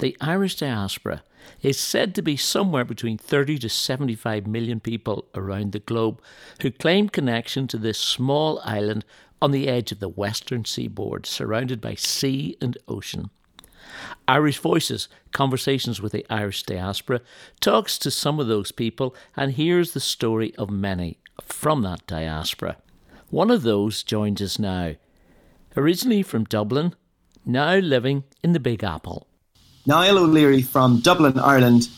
the Irish diaspora is said to be somewhere between 30 to 75 million people around the globe who claim connection to this small island on the edge of the western seaboard, surrounded by sea and ocean. Irish Voices, Conversations with the Irish Diaspora, talks to some of those people and hears the story of many from that diaspora. One of those joins us now. Originally from Dublin, now living in the Big Apple. Niall O'Leary from Dublin, Ireland,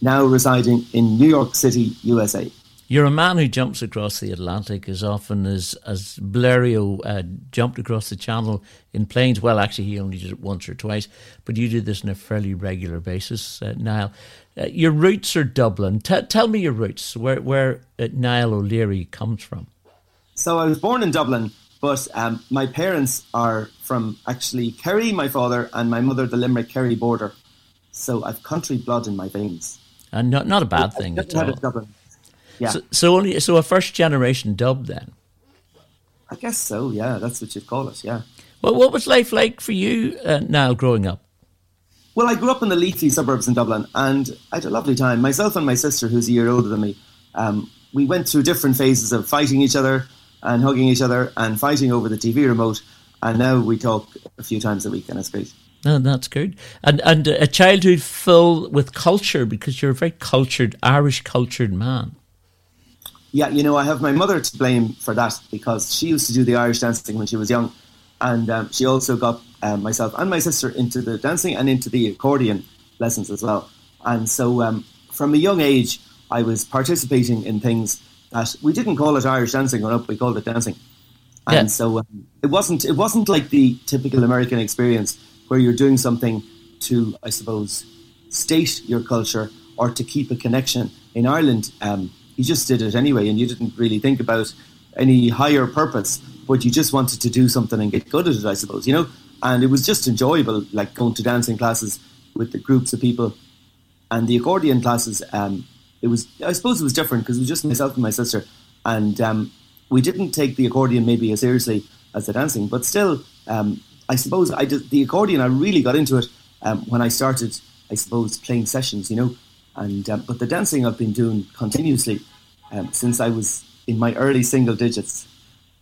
now residing in New York City, USA. You're a man who jumps across the Atlantic as often as as Blériot uh, jumped across the Channel in planes. Well, actually, he only did it once or twice, but you did this on a fairly regular basis, uh, Niall. Uh, your roots are Dublin. T- tell me your roots, where where uh, Niall O'Leary comes from. So I was born in Dublin, but um, my parents are from actually Kerry, my father, and my mother, the Limerick Kerry border. So I've country blood in my veins. And not not a bad thing at all. Yeah. So, so, only so a first generation dub then. I guess so. Yeah, that's what you'd call it. Yeah. Well, what was life like for you, uh, Niall, growing up? Well, I grew up in the leafy suburbs in Dublin, and I had a lovely time. Myself and my sister, who's a year older than me, um, we went through different phases of fighting each other and hugging each other and fighting over the TV remote. And now we talk a few times a week, and it's great. Oh, that's good. And and a childhood full with culture because you're a very cultured Irish cultured man. Yeah, you know, I have my mother to blame for that because she used to do the Irish dancing when she was young, and um, she also got um, myself and my sister into the dancing and into the accordion lessons as well. And so, um, from a young age, I was participating in things that we didn't call it Irish dancing growing up; we called it dancing. And yeah. so, um, it wasn't it wasn't like the typical American experience where you're doing something to, I suppose, state your culture or to keep a connection. In Ireland, um, you just did it anyway, and you didn't really think about any higher purpose, but you just wanted to do something and get good at it, I suppose, you know. And it was just enjoyable, like going to dancing classes with the groups of people, and the accordion classes. Um, it was, I suppose, it was different because it was just myself and my sister, and um, we didn't take the accordion maybe as seriously as the dancing, but still, um, I suppose I did the accordion. I really got into it um, when I started, I suppose, playing sessions, you know and um, but the dancing I've been doing continuously um, since I was in my early single digits,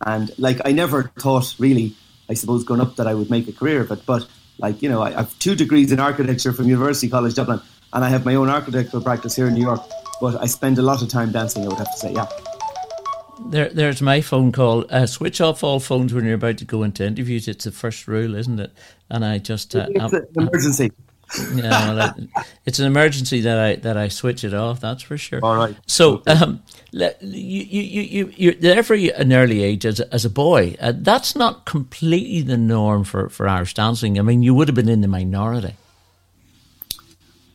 and like I never thought really, I suppose, growing up that I would make a career of it. But like you know, I have two degrees in architecture from University College Dublin, and I have my own architectural practice here in New York. But I spend a lot of time dancing. I would have to say, yeah. There, there's my phone call. Uh, switch off all phones when you're about to go into interviews. It's the first rule, isn't it? And I just uh, it's an emergency yeah, well, it's an emergency that I that I switch it off. That's for sure. All right. So, um, you you you you're there for an early age as a, as a boy. Uh, that's not completely the norm for for Irish dancing. I mean, you would have been in the minority.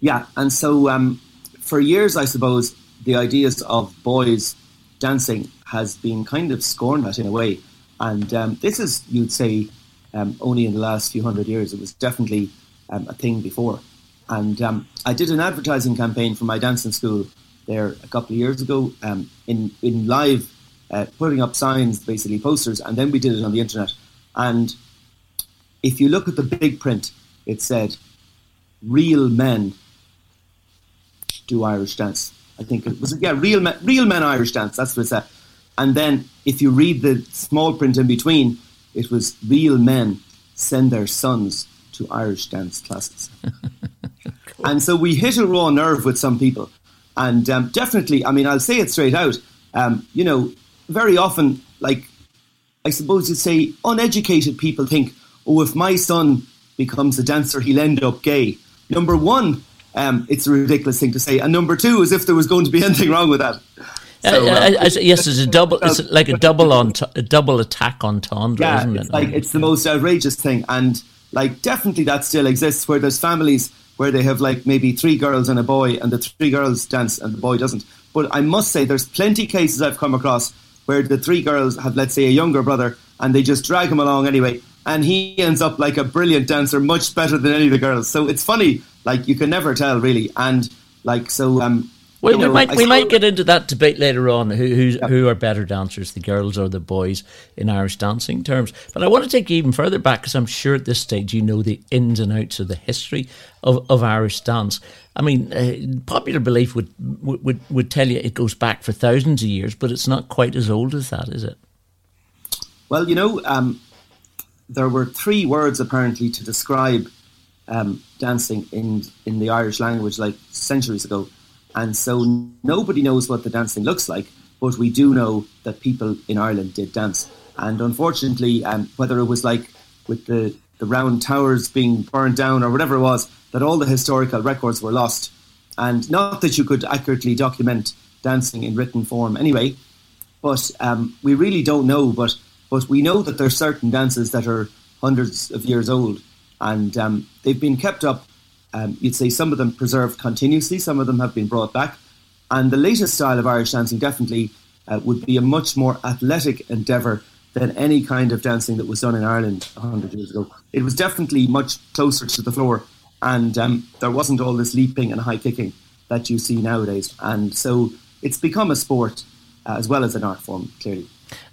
Yeah, and so um, for years, I suppose the ideas of boys dancing has been kind of scorned at in a way, and um, this is you'd say um, only in the last few hundred years. It was definitely um, a thing before. And um, I did an advertising campaign for my dancing school there a couple of years ago um, in, in live, uh, putting up signs, basically posters, and then we did it on the internet. And if you look at the big print, it said, real men do Irish dance. I think it was, yeah, real men, real men Irish dance, that's what it said. And then if you read the small print in between, it was real men send their sons to Irish dance classes. cool. And so we hit a raw nerve with some people. And um, definitely, I mean, I'll say it straight out. Um, you know, very often, like, I suppose you'd say, uneducated people think, oh, if my son becomes a dancer, he'll end up gay. Number one, um, it's a ridiculous thing to say. And number two, as if there was going to be anything wrong with that. So, uh, uh, yes, it's a double. It's like a double on a double attack entendre, yeah, isn't it? It's like it's the most outrageous thing, and like definitely that still exists where there's families where they have like maybe three girls and a boy and the three girls dance and the boy doesn't. But I must say there's plenty cases I've come across where the three girls have let's say a younger brother and they just drag him along anyway and he ends up like a brilliant dancer much better than any of the girls. So it's funny like you can never tell really and like so um we, know, we might I we might get into that debate later on. Who yeah. who are better dancers, the girls or the boys in Irish dancing terms? But I want to take you even further back because I'm sure at this stage you know the ins and outs of the history of, of Irish dance. I mean, uh, popular belief would, would would tell you it goes back for thousands of years, but it's not quite as old as that, is it? Well, you know, um, there were three words apparently to describe um, dancing in in the Irish language, like centuries ago and so nobody knows what the dancing looks like, but we do know that people in Ireland did dance. And unfortunately, um, whether it was like with the, the round towers being burned down or whatever it was, that all the historical records were lost. And not that you could accurately document dancing in written form anyway, but um, we really don't know. But, but we know that there are certain dances that are hundreds of years old and um, they've been kept up um, you'd say some of them preserved continuously, some of them have been brought back. And the latest style of Irish dancing definitely uh, would be a much more athletic endeavour than any kind of dancing that was done in Ireland 100 years ago. It was definitely much closer to the floor, and um, there wasn't all this leaping and high kicking that you see nowadays. And so it's become a sport uh, as well as an art form, clearly.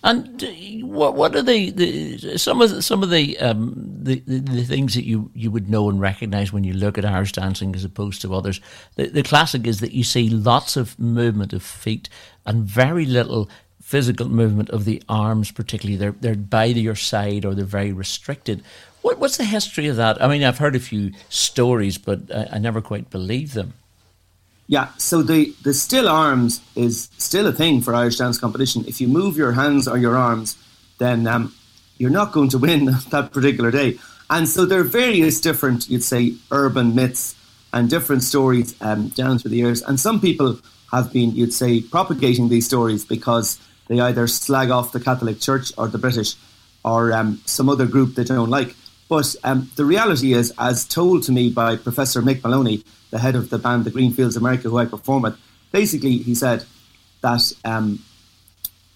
And uh, what what are the, the some of the, some of the, um, the, the, the things that you, you would know and recognise when you look at Irish dancing as opposed to others? The, the classic is that you see lots of movement of feet and very little physical movement of the arms, particularly they're they're by your side or they're very restricted. What what's the history of that? I mean, I've heard a few stories, but I, I never quite believe them. Yeah, so the, the still arms is still a thing for Irish dance competition. If you move your hands or your arms, then um, you're not going to win that particular day. And so there are various different, you'd say, urban myths and different stories um, down through the years. And some people have been, you'd say, propagating these stories because they either slag off the Catholic Church or the British or um, some other group they don't like. But um, the reality is, as told to me by Professor Mick Moloney, the head of the band, the Greenfields America, who I perform with, basically he said that um,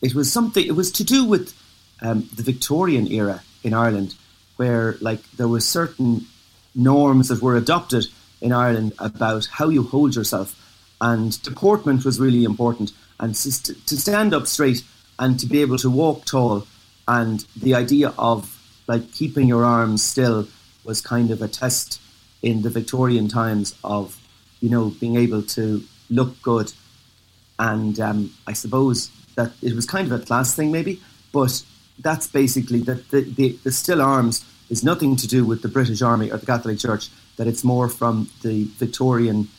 it was something. It was to do with um, the Victorian era in Ireland, where like there were certain norms that were adopted in Ireland about how you hold yourself, and deportment was really important, and to stand up straight and to be able to walk tall, and the idea of like keeping your arms still was kind of a test in the Victorian times of, you know, being able to look good. And um, I suppose that it was kind of a class thing, maybe, but that's basically that the, the, the still arms is nothing to do with the British Army or the Catholic Church, that it's more from the Victorian,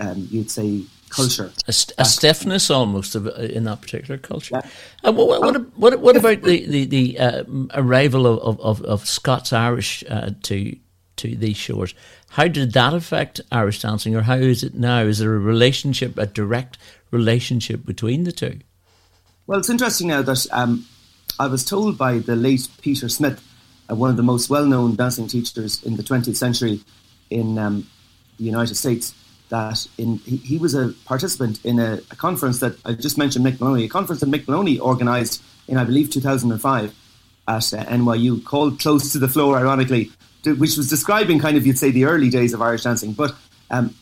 um, you'd say, culture. A, st- a stiffness almost of, uh, in that particular culture. Yeah. Uh, what, what, what, what, about the, the, the uh, arrival of, of, of Scots Irish uh, to to these shores. How did that affect Irish dancing, or how is it now? Is there a relationship, a direct relationship between the two? Well, it's interesting now that um, I was told by the late Peter Smith, uh, one of the most well known dancing teachers in the 20th century in um, the United States, that in, he, he was a participant in a, a, conference that I just mentioned, Mick Moloney, a conference that Mick Moloney organised in, I believe, 2005 at uh, NYU called Close to the Floor, ironically, which was describing kind of, you'd say, the early days of Irish dancing. But um,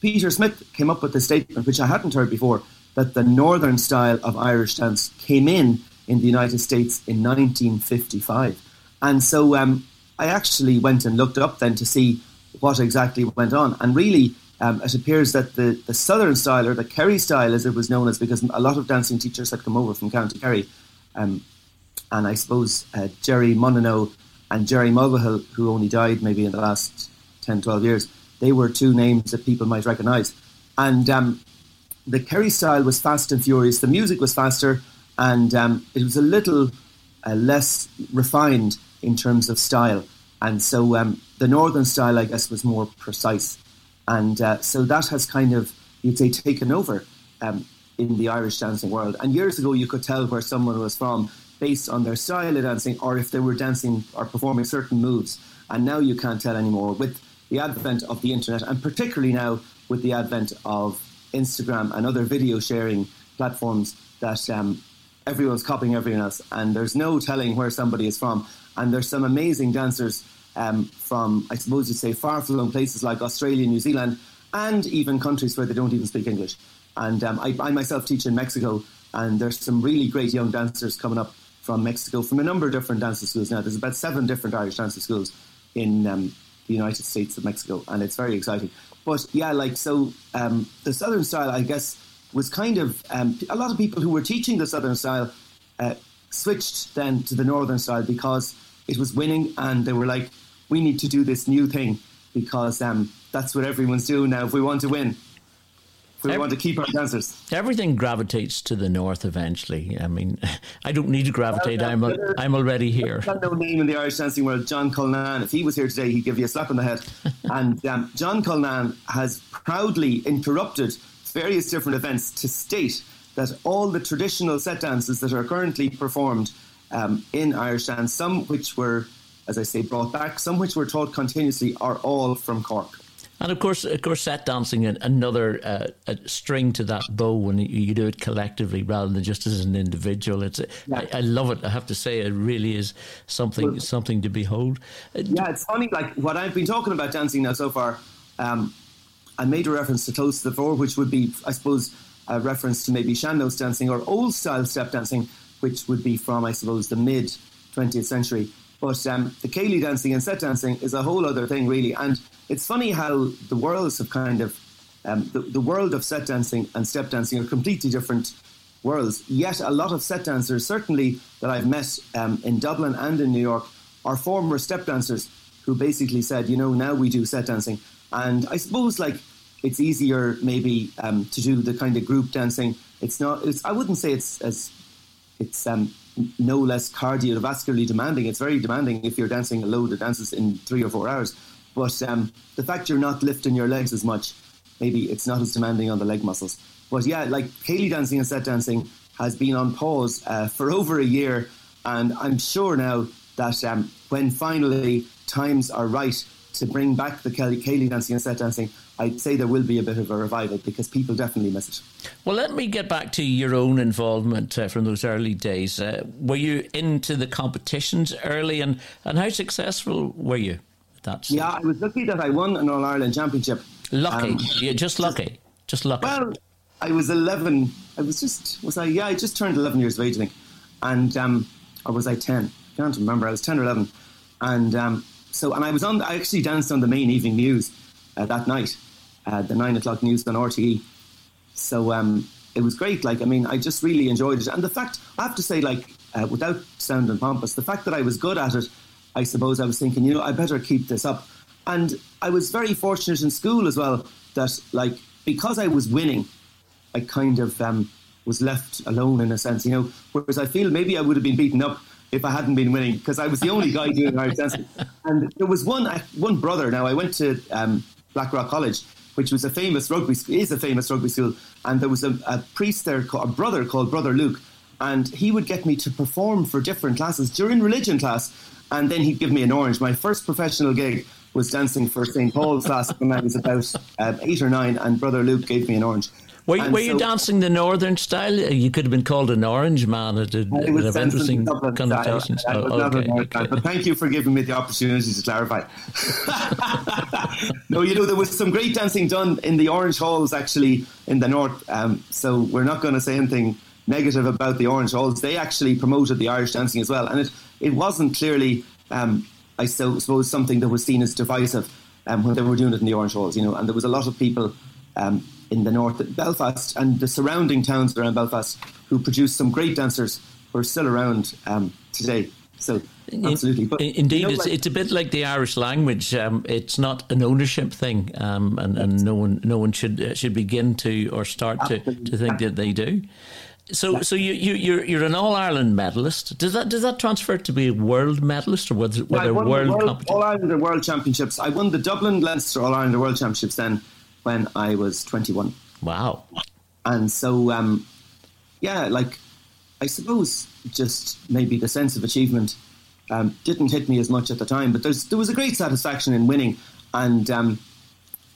Peter Smith came up with a statement, which I hadn't heard before, that the northern style of Irish dance came in in the United States in 1955. And so um, I actually went and looked up then to see what exactly went on. And really, um, it appears that the, the southern style, or the Kerry style as it was known as, because a lot of dancing teachers had come over from County Kerry, um, and I suppose uh, Jerry Molyneaux and Jerry Mulvihill, who only died maybe in the last 10, 12 years, they were two names that people might recognise. And um, the Kerry style was fast and furious. The music was faster, and um, it was a little uh, less refined in terms of style. And so um, the northern style, I guess, was more precise. And uh, so that has kind of, you'd say, taken over um, in the Irish dancing world. And years ago, you could tell where someone was from based on their style of dancing or if they were dancing or performing certain moves. And now you can't tell anymore with the advent of the internet, and particularly now with the advent of Instagram and other video sharing platforms that um, everyone's copying everyone else, and there's no telling where somebody is from. And there's some amazing dancers um, from, I suppose you'd say, far flung places like Australia, New Zealand, and even countries where they don't even speak English. And um, I, I, myself teach in Mexico, and there's some really great young dancers coming up from Mexico from a number of different dancing schools now. There's about seven different Irish dancing schools in um, the United States of Mexico, and it's very exciting. But yeah, like so, um, the Southern style, I guess, was kind of um, a lot of people who were teaching the Southern style uh, switched then to the Northern style because it was winning, and they were like, "We need to do this new thing because um, that's what everyone's doing now. If we want to win." If we Every, want to keep our dancers. Everything gravitates to the north eventually. I mean, I don't need to gravitate. Well, I'm a, I'm already here. No name in the Irish dancing world. John Cullinane. If he was here today, he'd give you a slap on the head. and um, John Cullinane has proudly interrupted various different events to state that all the traditional set dances that are currently performed um, in Irish dance, some which were, as I say, brought back, some which were taught continuously, are all from Cork. And of course, of course, set dancing another uh, string to that bow when you do it collectively rather than just as an individual. It's yeah. I, I, love it. I have to say, it really is something well, something to behold. Uh, yeah, it's funny. Like what I've been talking about dancing now so far. Um, I made a reference to close to the floor, which would be, I suppose, a reference to maybe sean-nós dancing or old style step dancing, which would be from, I suppose, the mid 20th century. But um, the Céilí dancing and set dancing is a whole other thing, really. And it's funny how the worlds have kind of, um, the, the world of set dancing and step dancing are completely different worlds. Yet a lot of set dancers, certainly that I've met um, in Dublin and in New York, are former step dancers who basically said, you know, now we do set dancing. And I suppose like it's easier maybe um, to do the kind of group dancing. It's not. It's, I wouldn't say it's as it's um, no less cardiovascularly demanding. It's very demanding if you're dancing a load of dances in three or four hours. But um, the fact you're not lifting your legs as much, maybe it's not as demanding on the leg muscles. But yeah, like Céilí dancing and set dancing has been on pause uh, for over a year, and I'm sure now that um, when finally times are right to bring back the Céilí dancing and set dancing, I'd say there will be a bit of a revival because people definitely miss it. Well, let me get back to your own involvement uh, from those early days. Uh, were you into the competitions early, and, and how successful were you? That's yeah, I was lucky that I won an All Ireland Championship. Lucky, um, yeah, just lucky, just lucky. Well, I was eleven. I was just was I? Yeah, I just turned eleven years of age, I think, and um, or was I ten? I can't remember. I was ten or eleven, and um, so and I was on. I actually danced on the main evening news uh, that night, uh, the nine o'clock news on RTE. So um, it was great. Like, I mean, I just really enjoyed it. And the fact, I have to say, like, uh, without sounding pompous, the fact that I was good at it, I suppose I was thinking, you know, I better keep this up. And I was very fortunate in school as well that, like, because I was winning, I kind of um, was left alone in a sense, you know. Whereas I feel maybe I would have been beaten up if I hadn't been winning because I was the only guy doing Irish dancing. And there was one one brother. Now I went to um, Blackrock College, which was a famous rugby is a famous rugby school, and there was a, a priest there, a brother called Brother Luke, and he would get me to perform for different classes during religion class, and then he'd give me an orange. My first professional gig was dancing for St Paul's class when I was about uh, eight or nine, and Brother Luke gave me an orange. Were, were so, you dancing the northern style? You could have been called an orange man. It would have interesting connotations. I, I oh, okay, okay. But thank you for giving me the opportunity to clarify. no, you know, there was some great dancing done in the Orange Halls actually in the north. Um, so we're not going to say anything negative about the Orange Halls. They actually promoted the Irish dancing as well. And it, it wasn't clearly, um, I suppose, something that was seen as divisive um, when they were doing it in the Orange Halls, you know. And there was a lot of people um, in the north, Belfast and the surrounding towns around Belfast, who produced some great dancers who are still around um, today. So absolutely, but indeed, you know, it's, like, it's a bit like the Irish language. Um, it's not an ownership thing, um, and, and no one no one should uh, should begin to or start to, to think that they do. So, so you you you're, you're an All Ireland medalist. Does that does that transfer to be a world medalist or whether, whether world, world competition? All Ireland World Championships. I won the Dublin Leinster All Ireland World Championships then when I was 21. Wow. And so, um, yeah, like, I suppose just maybe the sense of achievement um, didn't hit me as much at the time, but there was a great satisfaction in winning. And um,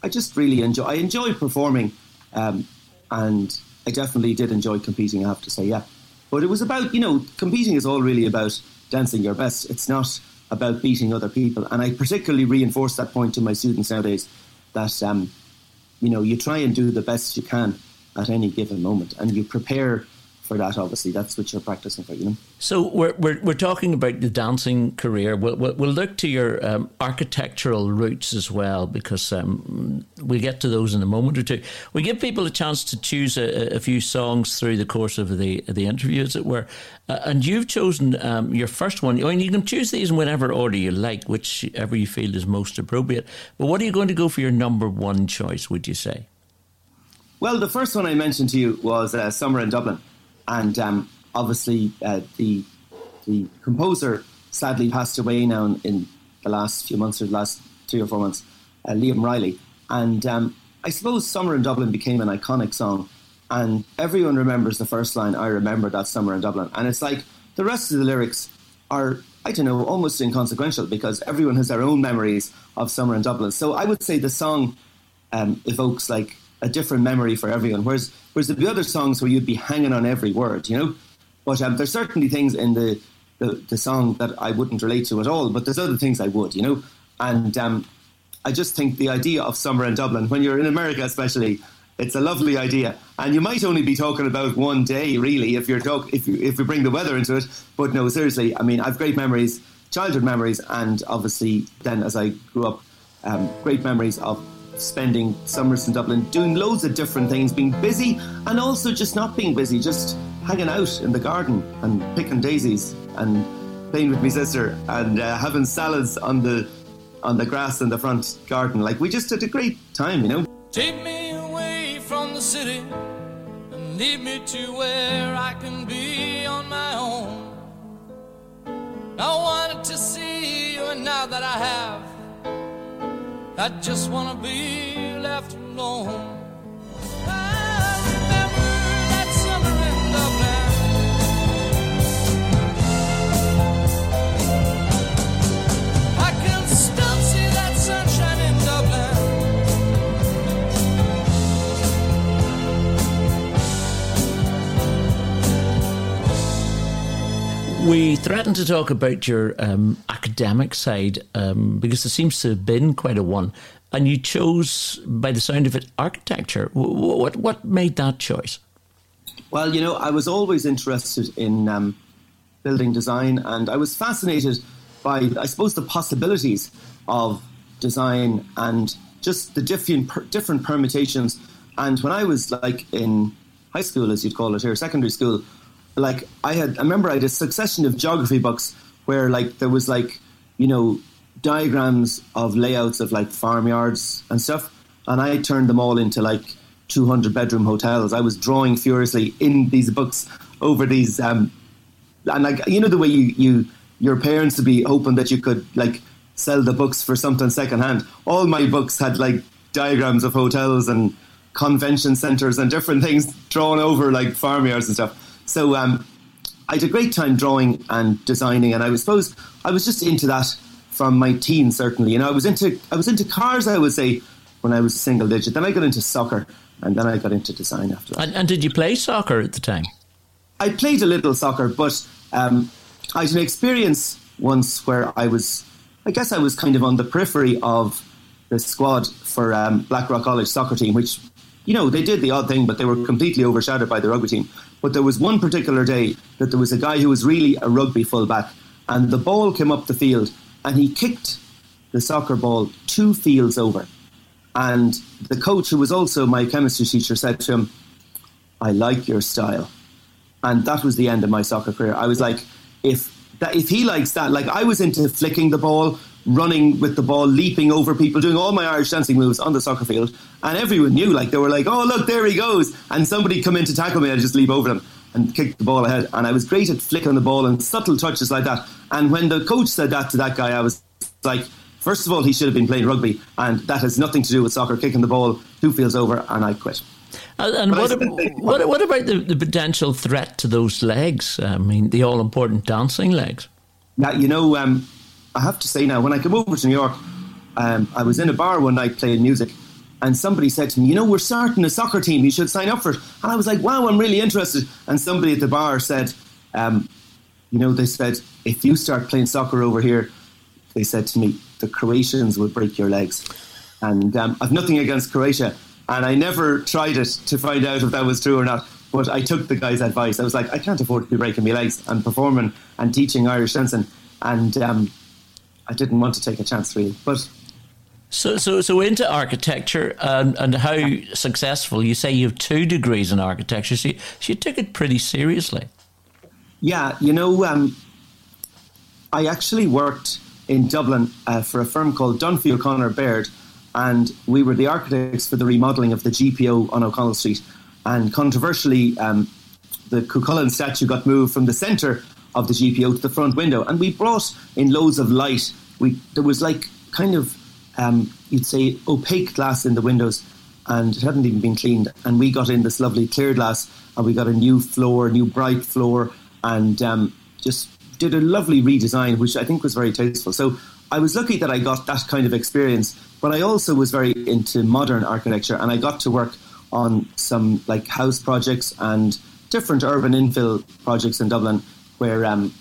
I just really enjoy, I enjoy performing. Um, and I definitely did enjoy competing, I have to say, yeah. But it was about, you know, competing is all really about dancing your best. It's not about beating other people. And I particularly reinforce that point to my students nowadays that um, you know, you try and do the best you can at any given moment, and you prepare for that. Obviously, that's what you're practicing for. You know. So we're we're, we're talking about the dancing career. We'll we'll, we'll look to your um, architectural roots as well because um, we'll get to those in a moment or two. We give people a chance to choose a, a few songs through the course of the the interview, as it were. Uh, and you've chosen um, your first one. I mean, you can choose these in whatever order you like, whichever you feel is most appropriate. But what are you going to go for your number one choice? Would you say? Well, the first one I mentioned to you was uh, Summer in Dublin and um, obviously uh, the the composer sadly passed away now in, in, the last few months or the last three or four months, uh, Liam Reilly, and um, I suppose "Summer in Dublin" became an iconic song, and everyone remembers the first line. I remember that summer in Dublin, and it's like the rest of the lyrics are I don't know almost inconsequential because everyone has their own memories of summer in Dublin. So I would say the song um, evokes like a different memory for everyone. Whereas, whereas there'd other songs where you'd be hanging on every word, you know. But um, there's certainly things in the, the, the song that I wouldn't relate to at all. But there's other things I would, you know. And um, I just think the idea of summer in Dublin, when you're in America especially, it's a lovely idea. And you might only be talking about one day, really, if you're talk if you, if we bring the weather into it. But no, seriously, I mean, I've great memories, childhood memories, and obviously then as I grew up, um, great memories of spending summers in Dublin doing loads of different things, being busy and also just not being busy, just hanging out in the garden and picking daisies and playing with my sister and uh, having salads on the on the grass in the front garden. Like we just had a great time, you know. Take me away from the city and lead me to where I can be on my own. I wanted to see you, and now that I have. I just wanna be left alone. We threatened to talk about your um, academic side um, because there seems to have been quite a one, and you chose, by the sound of it, architecture. What what made that choice? Well, you know, I was always interested in um, building design, and I was fascinated by, I suppose, the possibilities of design and just the different different permutations. And when I was like in high school, as you'd call it here, secondary school, like I had, I remember I had a succession of geography books where like there was like, you know, diagrams of layouts of like farmyards and stuff, and I turned them all into like 200 bedroom hotels. I was drawing furiously in these books over these, um, and like you know the way you you your parents would be hoping that you could like sell the books for something secondhand. All my books had like diagrams of hotels and convention centres and different things drawn over like farmyards and stuff. So um, I had a great time drawing and designing, and I was suppose I was just into that from my teens. Certainly, you know, I was into I was into cars. I would say when I was single digit. Then I got into soccer, and then I got into design after that. And, and did you play soccer at the time? I played a little soccer, but um, I had an experience once where I was, I guess I was kind of on the periphery of the squad for um, Blackrock College soccer team, which you know, they did the odd thing, but they were completely overshadowed by the rugby team. But there was one particular day that there was a guy who was really a rugby fullback, and the ball came up the field, and he kicked the soccer ball two fields over. And the coach, who was also my chemistry teacher, said to him, I like your style. And that was the end of my soccer career. I was like, if that, if he likes that, like I was into flicking the ball, running with the ball, leaping over people, doing all my Irish dancing moves on the soccer field. And everyone knew, like, they were like, oh, look, there he goes. And somebody come in to tackle me, I'd just leap over them and kick the ball ahead. And I was great at flicking the ball and subtle touches like that. And when the coach said that to that guy, I was like, first of all, he should have been playing rugby. And that has nothing to do with soccer, kicking the ball two fields over, and I quit. And, what, what, what, about the, the, potential threat to those legs? I mean, the all important dancing legs. Yeah, you know, um, I have to say now, when I came over to New York, um, I was in a bar one night playing music, and somebody said to me, "You know, we're starting a soccer team. You should sign up for it." And I was like, "Wow, I'm really interested." And somebody at the bar said, um, "You know," they said, "if you start playing soccer over here," they said to me, "the Croatians will break your legs." And um, I've nothing against Croatia. and I never tried it to find out if that was true or not. But I took the guy's advice. I was like, I can't afford to be breaking my legs and performing and teaching Irish dancing, and um, I didn't want to take a chance really. But so, so, so into architecture and, and how successful. You say you have two degrees in architecture, so you, so you took it pretty seriously. Yeah, you know, um, I actually worked in Dublin uh, for a firm called Dunphy O'Connor Baird, and we were the architects for the remodelling of the GPO on O'Connell Street. And controversially, um, the Cuchulainn statue got moved from the centre of the GPO to the front window, and we brought in loads of light. We there was like kind of um, you'd say opaque glass in the windows, and it hadn't even been cleaned. And we got in this lovely clear glass, and we got a new floor, new bright floor, and um, just did a lovely redesign, which I think was very tasteful. So I was lucky that I got that kind of experience, but I also was very into modern architecture, and I got to work on some like house projects and different urban infill projects in Dublin, where um,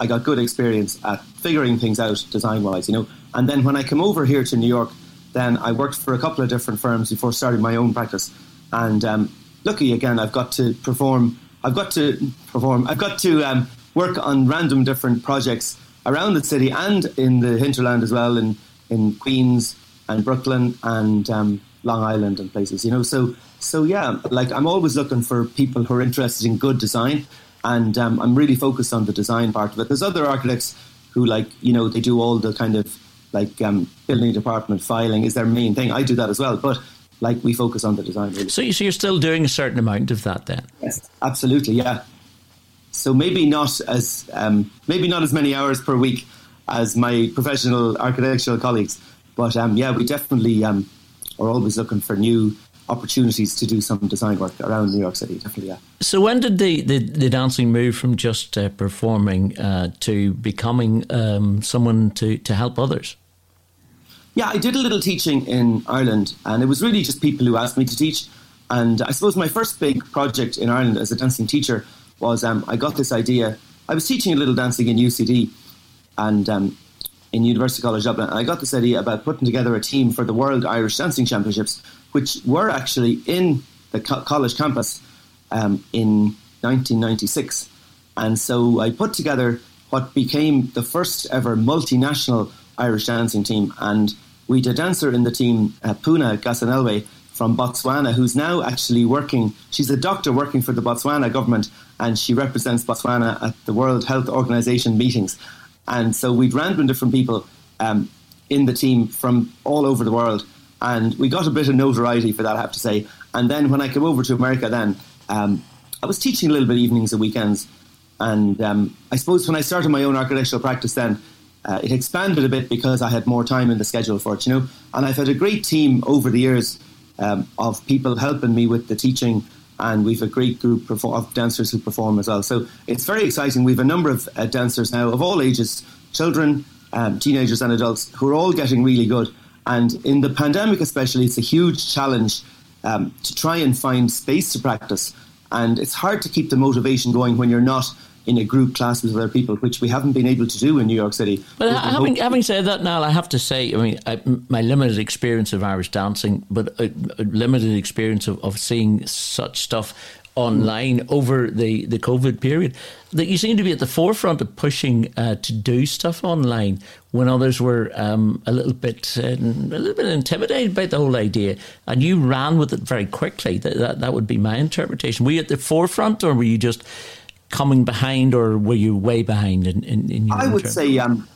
I got good experience at figuring things out design wise, you know. And then when I came over here to New York, then I worked for a couple of different firms before starting my own practice. And um, lucky again, I've got to perform. I've got to perform. I've got to um, work on random different projects around the city and in the hinterland as well, in in Queens and Brooklyn and um, Long Island and places. You know, so so yeah, like I'm always looking for people who are interested in good design, and um, I'm really focused on the design part of it. There's other architects who like you know they do all the kind of like um, building department filing is their main thing. I do that as well, but like we focus on the design. Really. So, so you're still doing a certain amount of that then? Yes, absolutely. Yeah. So maybe not as um, maybe not as many hours per week as my professional architectural colleagues, but um, yeah, we definitely um, are always looking for new opportunities to do some design work around New York City. Definitely, yeah. So when did the, the, the dancing move from just uh, performing uh, to becoming um, someone to, to help others? Yeah, I did a little teaching in Ireland, and it was really just people who asked me to teach. And I suppose my first big project in Ireland as a dancing teacher was um, I got this idea. I was teaching a little dancing in UCD and um, in University College Dublin, and I got this idea about putting together a team for the World Irish Dancing Championships, which were actually in the co- college campus um, in 1996. And so I put together what became the first ever multinational Irish dancing team. And we had a dancer in the team, uh, Puna Gasanelwe from Botswana, who's now actually working. She's a doctor working for the Botswana government, and she represents Botswana at the World Health Organization meetings. And so we'd random different people um, in the team from all over the world. And we got a bit of notoriety for that, I have to say. And then when I came over to America, then um, I was teaching a little bit evenings and weekends. And um, I suppose when I started my own architectural practice, then uh, it expanded a bit because I had more time in the schedule for it, you know. And I've had a great team over the years um, of people helping me with the teaching, and we've a great group of dancers who perform as well. So it's very exciting. We've a number of uh, dancers now of all ages, children, um, teenagers, and adults, who are all getting really good. And in the pandemic, especially, it's a huge challenge um, to try and find space to practice. And it's hard to keep the motivation going when you're not in a group class with other people, which we haven't been able to do in New York City. But uh, having, having said that, now I have to say, I mean, I, my limited experience of Irish dancing, but a, a limited experience of, of seeing such stuff online over the, the COVID period, that you seem to be at the forefront of pushing uh, to do stuff online when others were um, a little bit uh, a little bit intimidated by the whole idea, and you ran with it very quickly. That, that that would be my interpretation. Were you at the forefront, or were you just coming behind, or were you way behind? In, in, in your I would say um,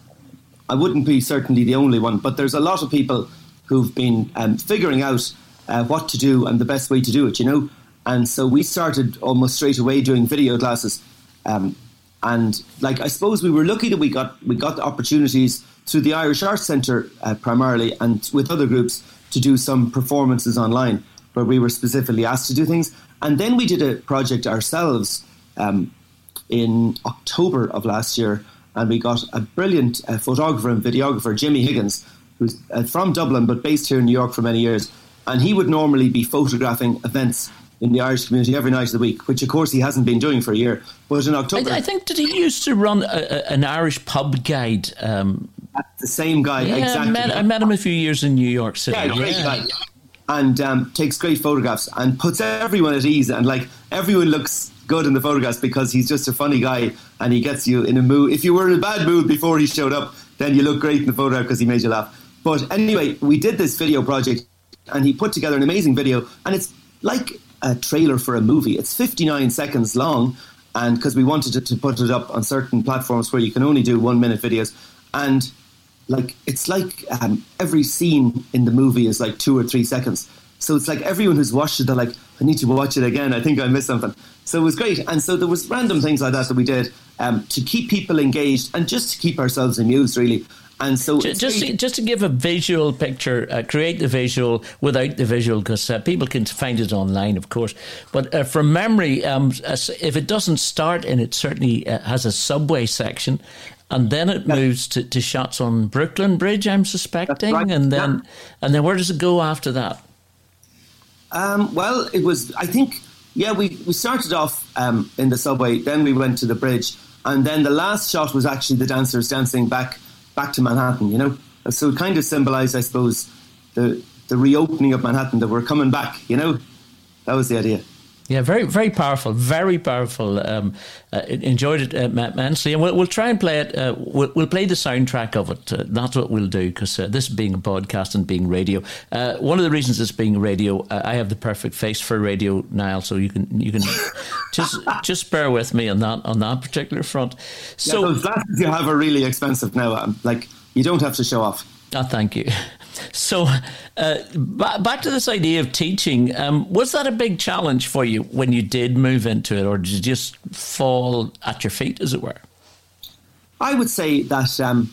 I wouldn't be certainly the only one, but there's a lot of people who've been um, figuring out uh, what to do and the best way to do it. You know, and so we started almost straight away doing video classes. Um, and like I suppose we were lucky that we got we got the opportunities through the Irish Arts Centre uh, primarily, and with other groups to do some performances online where we were specifically asked to do things. And then we did a project ourselves um, in October of last year, and we got a brilliant uh, photographer and videographer, Jimmy Higgins, who's uh, from Dublin but based here in New York for many years. And he would normally be photographing events in the Irish community every night of the week, which of course he hasn't been doing for a year. But in October, I, I think did he used to run a, a, an Irish pub guide? Um, the same guy, yeah, exactly. I met, I met, him a few years in New York City. Yeah, great yeah. guy. and um, takes great photographs and puts everyone at ease and like everyone looks good in the photographs because he's just a funny guy and he gets you in a mood. If you were in a bad mood before he showed up, then you look great in the photograph because he made you laugh. But anyway, we did this video project and he put together an amazing video and it's like a trailer for a movie. It's 59 seconds long and because we wanted to, to put it up on certain platforms where you can only do one minute videos and like it's like um, every scene in the movie is like two or three seconds. So it's like everyone who's watched it, they're like, I need to watch it again. I think I missed something. So it was great. And so there was random things like that that we did um, to keep people engaged and just to keep ourselves amused, really. And so just just to, just to give a visual picture, uh, create the visual without the visual, because uh, people can find it online, of course. But uh, from memory, um, if it doesn't start and it certainly uh, has a subway section, and then it moves to, to shots on Brooklyn Bridge, I'm suspecting, right. and then yeah. and then where does it go after that? Um, well, it was I think yeah we we started off um, in the subway, then we went to the bridge, and then the last shot was actually the dancers dancing back back to Manhattan. You know, so it kind of symbolised, I suppose, the the reopening of Manhattan that we're coming back. You know, that was the idea. Yeah, very, very powerful, very powerful. Um, uh, enjoyed it uh, immensely, and we'll, we'll try and play it. Uh, we'll, we'll, play the soundtrack of it. Uh, that's what we'll do because uh, this being a podcast and being radio. Uh, one of the reasons it's being radio, I have the perfect face for radio, Niall. So you can you can just just bear with me on that on that particular front. So yeah, those glasses you have are really expensive now. Um, like you don't have to show off. Oh, thank you. So, uh, b- back to this idea of teaching. Um, was that a big challenge for you when you did move into it, or did you just fall at your feet, as it were? I would say that um,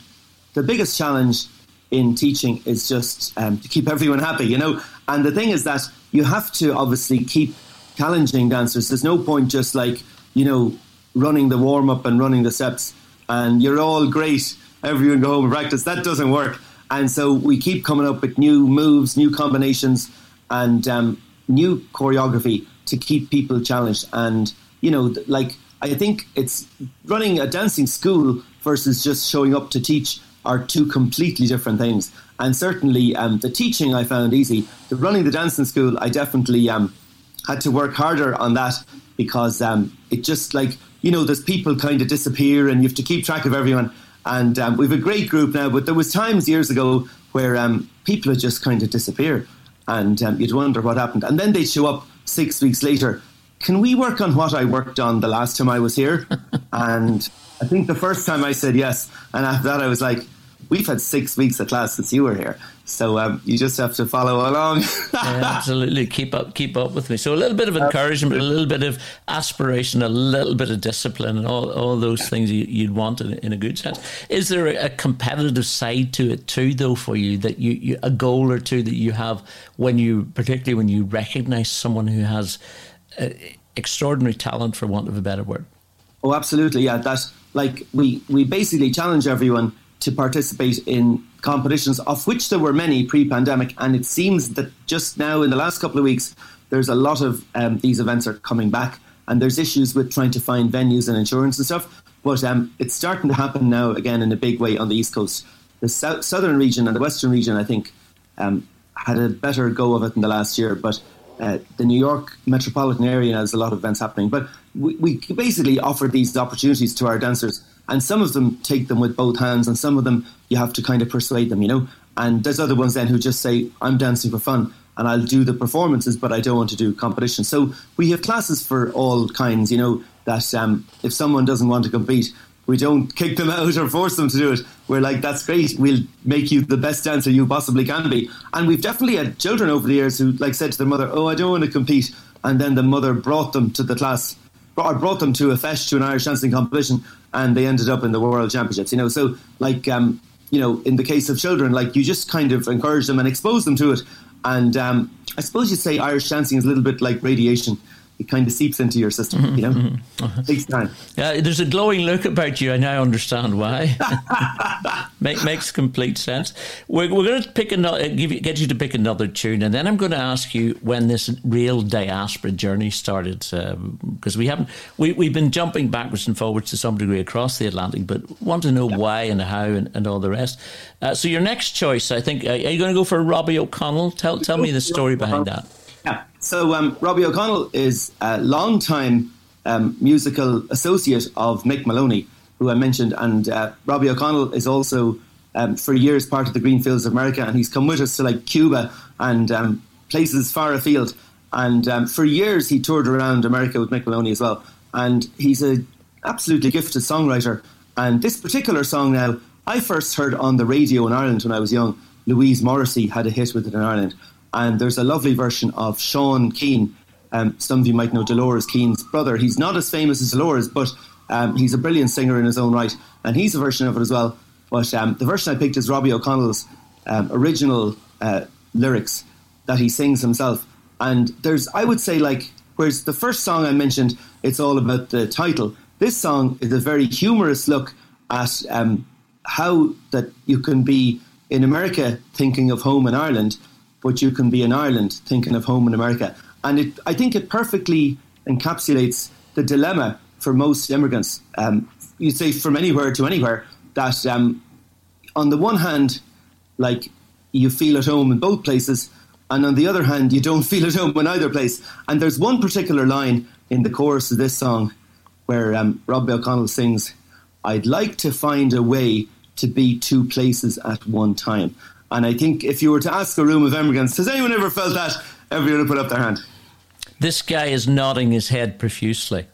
the biggest challenge in teaching is just um, to keep everyone happy, you know. And the thing is that you have to obviously keep challenging dancers. There's no point just like you know running the warm up and running the steps, and you're all great. Everyone go home and practice. That doesn't work and so we keep coming up with new moves, new combinations, and um, new choreography to keep people challenged. And, you know, like, I think it's running a dancing school versus just showing up to teach are two completely different things. And certainly, um, the teaching I found easy. The running the dancing school, I definitely um, had to work harder on that because um, it just like you know, there's people kind of disappear, and you have to keep track of everyone. And um, we've a great group now, but there was times years ago where um, people would just kind of disappear, and um, you'd wonder what happened. And then they'd show up six weeks later. Can we work on what I worked on the last time I was here? and I think the first time I said yes, and after that I was like, we've had six weeks at last since you were here. So um, you just have to follow along. yeah, absolutely, keep up, keep up with me. So a little bit of encouragement, a little bit of aspiration, a little bit of discipline, and all, all those things you, would want in, in, a good sense. Is there a, competitive side to it too, though, for you that you, you a goal or two that you have when you, particularly when you recognise someone who has uh, extraordinary talent, for want of a better word? Oh, absolutely, yeah. That like we we basically challenge everyone to participate in competitions, of which there were many pre pandemic. And it seems that just now, in the last couple of weeks, there's a lot of um, these events are coming back. And there's issues with trying to find venues and insurance and stuff. But um, it's starting to happen now again in a big way on the East Coast. The south, southern region and the western region, I think, um, had a better go of it in the last year. But uh, the New York metropolitan area has a lot of events happening. But we, we basically offer these opportunities to our dancers and some of them take them with both hands, and some of them you have to kind of persuade them, you know. And there's other ones then who just say, I'm dancing for fun and I'll do the performances, but I don't want to do competition. So we have classes for all kinds, you know, that um, if someone doesn't want to compete, we don't kick them out or force them to do it. We're like, that's great. We'll make you the best dancer you possibly can be. And we've definitely had children over the years who like said to their mother, oh, I don't want to compete. And then the mother brought them to the class or brought them to a fest, to an Irish dancing competition and they ended up in the world championships. You know, so like um, you know, in the case of children, like you just kind of encourage them and expose them to it. And um, I suppose you'd say Irish dancing is a little bit like radiation. It kind of seeps into your system, mm-hmm, you know, mm-hmm. uh-huh. takes time. Yeah, there's a glowing look about you. I now understand why. Make, makes complete sense. We're, we're going to pick another, give you, get you to pick another tune, and then I'm going to ask you when this real diaspora journey started, because um, we haven't we we've been jumping backwards and forwards to some degree across the Atlantic, but want to know yeah. why and how and, and all the rest. Uh, so your next choice, I think, uh, are you going to go for Robbie O'Connell? Tell tell me the story behind that. Yeah. So um, Robbie O'Connell is a long-time um, musical associate of Mick Moloney, who I mentioned, and uh, Robbie O'Connell is also um, for years part of the Greenfields of America, and he's come with us to like Cuba and um, places far afield. And um, for years, he toured around America with Mick Moloney as well. And he's an absolutely gifted songwriter. And this particular song now, I first heard on the radio in Ireland when I was young. Louise Morrissey had a hit with it in Ireland. And there's a lovely version of Sean Keane. Um, some of you might know Dolores Keane's brother. He's not as famous as Dolores, but um, he's a brilliant singer in his own right. And he's a version of it as well. But um, the version I picked is Robbie O'Connell's um, original uh, lyrics that he sings himself. And there's, I would say, like, whereas the first song I mentioned, it's all about the title. This song is a very humorous look at um, how that you can be in America thinking of home in Ireland but you can be in Ireland thinking of home in America. And it, I think it perfectly encapsulates the dilemma for most immigrants. Um, you say from anywhere to anywhere that um, on the one hand, like you feel at home in both places, and on the other hand, you don't feel at home in either place. And there's one particular line in the chorus of this song where um, Robbie O'Connell sings, "I'd like to find a way to be two places at one time." And I think if you were to ask a room of immigrants, has anyone ever felt that? Everyone would put up their hand. This guy is nodding his head profusely.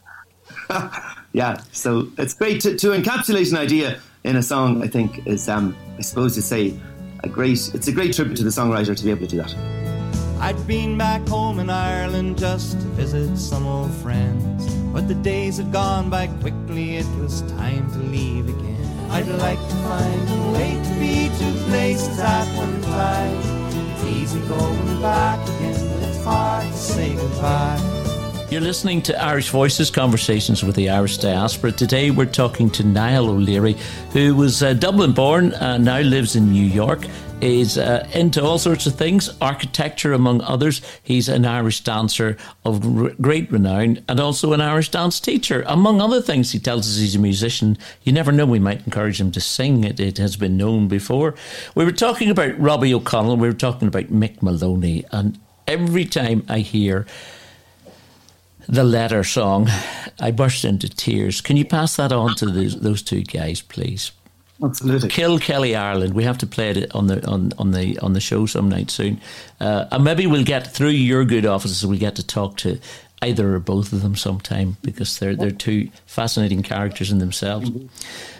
yeah, so it's great to, to, encapsulate an idea in a song. I think is, um, I suppose, to say a great. It's a great tribute to the songwriter to be able to do that. I'd been back home in Ireland just to visit some old friends, but the days had gone by quickly. It was time to leave again. I'd like to find a way to be two places at one time. It's easy going back again, but it's hard to say goodbye. You're listening to Irish Voices Conversations with the Irish Diaspora. Today we're talking to Niall O'Leary, who was uh, Dublin born and now lives in New York is uh, into all sorts of things, architecture among others. He's an Irish dancer of r- great renown and also an Irish dance teacher. Among other things, he tells us he's a musician. You never know, we might encourage him to sing. It, it has been known before. We were talking about Robbie O'Connell, we were talking about Mick Moloney, and every time I hear the letter song, I burst into tears. Can you pass that on to those, those two guys, please? Absolutely. Kilkelly Ireland. We have to play it on the on, on the on the show some night soon, uh, and maybe we'll get through your good offices. We'll get to talk to either or both of them sometime because they're they're two fascinating characters in themselves. Mm-hmm.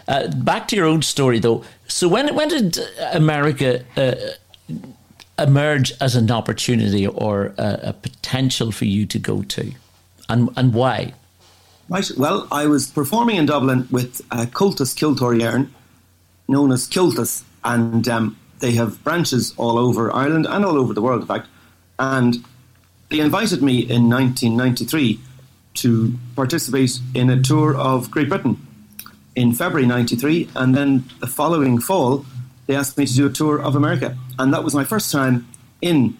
Uh, back to your own story though. So when when did America uh, emerge as an opportunity or a, a, potential for you to go to, and and why? Right. Well, I was performing in Dublin with uh, Comhaltas Ceoltóirí Éireann known as Comhaltas, and um, they have branches all over Ireland and all over the world, in fact. And they invited me in 1993 to participate in a tour of Great Britain in February 93, and then the following fall, they asked me to do a tour of America. And that was my first time in,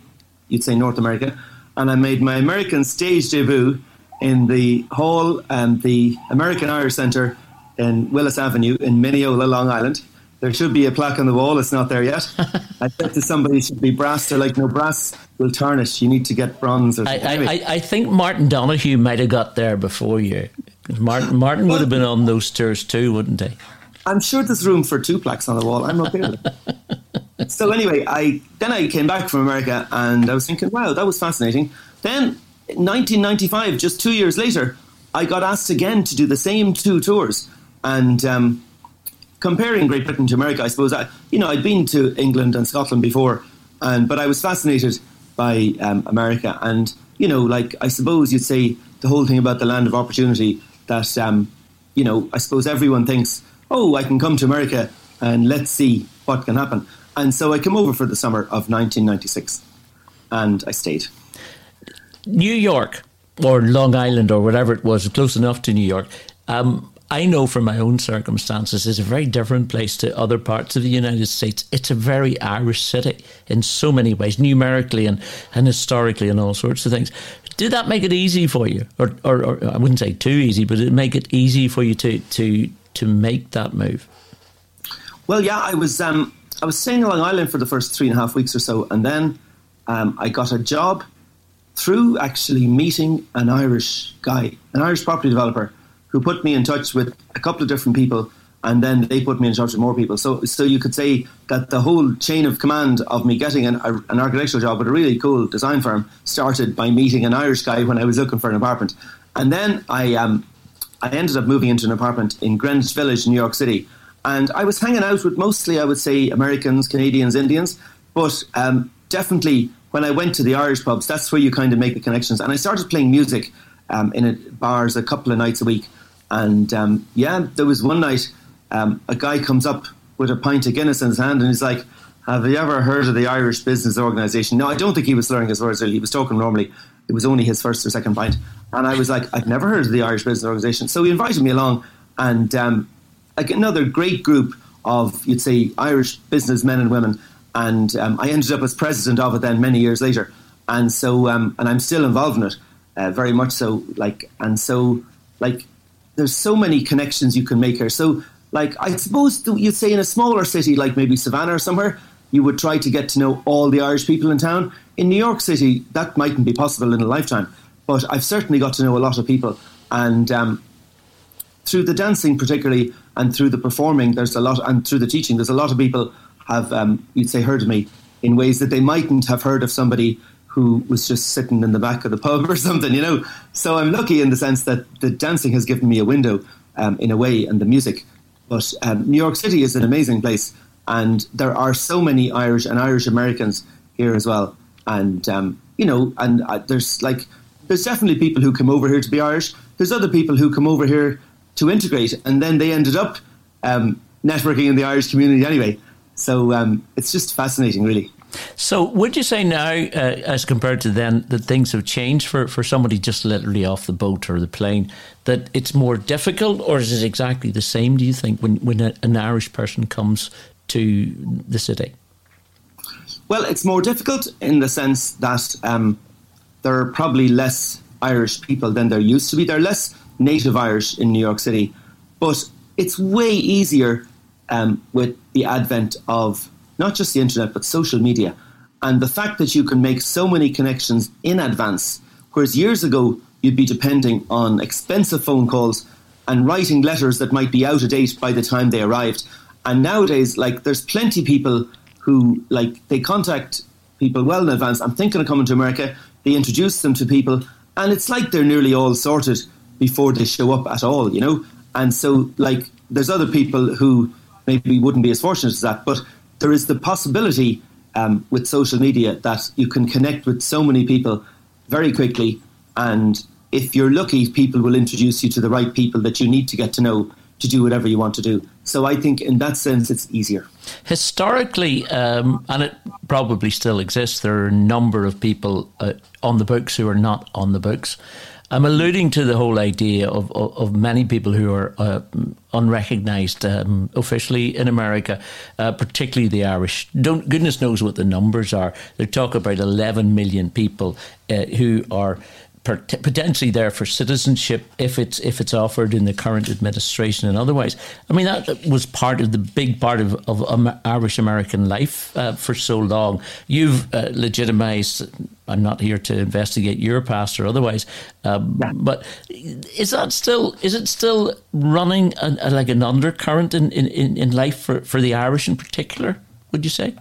you'd say, North America. And I made my American stage debut in the hall and the American Irish Centre in Willis Avenue in Mineola, Long Island there should be a plaque on the wall. It's not there yet. I said to somebody, it should be brass. They're like, no, brass will tarnish. You need to get bronze. Or I, I, I, think Martin Donoghue might have got there before you. Martin, Martin would have been on those tours too, wouldn't he? I'm sure there's room for two plaques on the wall. I'm okay with it. so anyway, I then I came back from America and I was thinking, wow, that was fascinating. Then 1995, just two years later, I got asked again to do the same two tours, and um, comparing Great Britain to America, I suppose I, you know, I'd been to England and Scotland before, and but I was fascinated by um, America, and you know, like I suppose you'd say the whole thing about the land of opportunity that, um, you know, I suppose everyone thinks, oh, I can come to America and let's see what can happen, and so I came over for the summer of 1996, and I stayed. New York or Long Island or whatever it was, close enough to New York. Um, I know from my own circumstances, it's a very different place to other parts of the United States. It's a very Irish city in so many ways, numerically and, and historically, and all sorts of things. Did that make it easy for you, or, or, or I wouldn't say too easy, but did it make it easy for you to to to make that move? Well, yeah, I was um, I was staying in Long Island for the first three and a half weeks or so, and then um, I got a job through actually meeting an Irish guy, an Irish property developer, who put me in touch with a couple of different people, and then they put me in touch with more people. So, so you could say that the whole chain of command of me getting an, an architectural job at a really cool design firm started by meeting an Irish guy when I was looking for an apartment, and then I um, I ended up moving into an apartment in Greenwich Village, New York City, and I was hanging out with mostly, I would say, Americans, Canadians, Indians, but um, definitely when I went to the Irish pubs, that's where you kind of make the connections. And I started playing music um, in a, bars a couple of nights a week. And um, yeah, there was one night um, a guy comes up with a pint of Guinness in his hand and he's like, Have you ever heard of the Irish Business Organisation? No, I don't think he was slurring his words. He was talking normally. It was only his first or second pint. And I was like, I've never heard of the Irish Business Organisation. So he invited me along. And um, like another great group of, you'd say, Irish businessmen and women and um, I ended up as president of it then many years later, and so um, and I'm still involved in it, uh, very much so. Like and so, like there's so many connections you can make here. So like I suppose you'd say in a smaller city like maybe Savannah or somewhere, you would try to get to know all the Irish people in town. In New York City, that mightn't be possible in a lifetime, but I've certainly got to know a lot of people, and um, through the dancing particularly, and through the performing, there's a lot, and through the teaching, there's a lot of people have, um, you'd say, heard of me in ways that they mightn't have heard of somebody who was just sitting in the back of the pub or something, you know. So I'm lucky in the sense that the dancing has given me a window um, in a way, and the music. But um, New York City is an amazing place, and there are so many Irish and Irish Americans here as well. And um, you know, and uh, there's like there's definitely people who come over here to be Irish. There's other people who come over here to integrate, and then they ended up um, networking in the Irish community anyway. So um, it's just fascinating, really. So, would you say now, uh, as compared to then, that things have changed for, for somebody just literally off the boat or the plane, that it's more difficult, or is it exactly the same, do you think, when, when a, an Irish person comes to the city? Well, it's more difficult in the sense that um, there are probably less Irish people than there used to be. There are less native Irish in New York City, but it's way easier um, with the advent of not just the internet but social media. And the fact that you can make so many connections in advance whereas years ago you'd be depending on expensive phone calls and writing letters that might be out of date by the time they arrived. And nowadays like there's plenty people who like they contact people well in advance. I'm thinking of coming to america. They introduce them to people and it's like they're nearly all sorted before they show up at all you know? And so like there's other people who maybe wouldn't be as fortunate as that. But there is the possibility um, with social media that you can connect with so many people very quickly. And if you're lucky, people will introduce you to the right people that you need to get to know to do whatever you want to do. So I think in that sense, it's easier. Historically, um, and it probably still exists, there are a number of people uh, on the books who are not on the books. I'm alluding to the whole idea of, of, of many people who are uh, unrecognised um, officially in America, uh, particularly the Irish. Don't goodness knows what the numbers are. They talk about 11 million people uh, who are potentially there for citizenship if it's if it's offered in the current administration and otherwise. I mean that was part of the big part of, of Irish American life uh, for so long. You've uh, legitimized. I'm not here to investigate your past or otherwise, um, yeah. but is that still is it still running a, a, like an undercurrent in, in, in life for, for the Irish in particular? Would you say?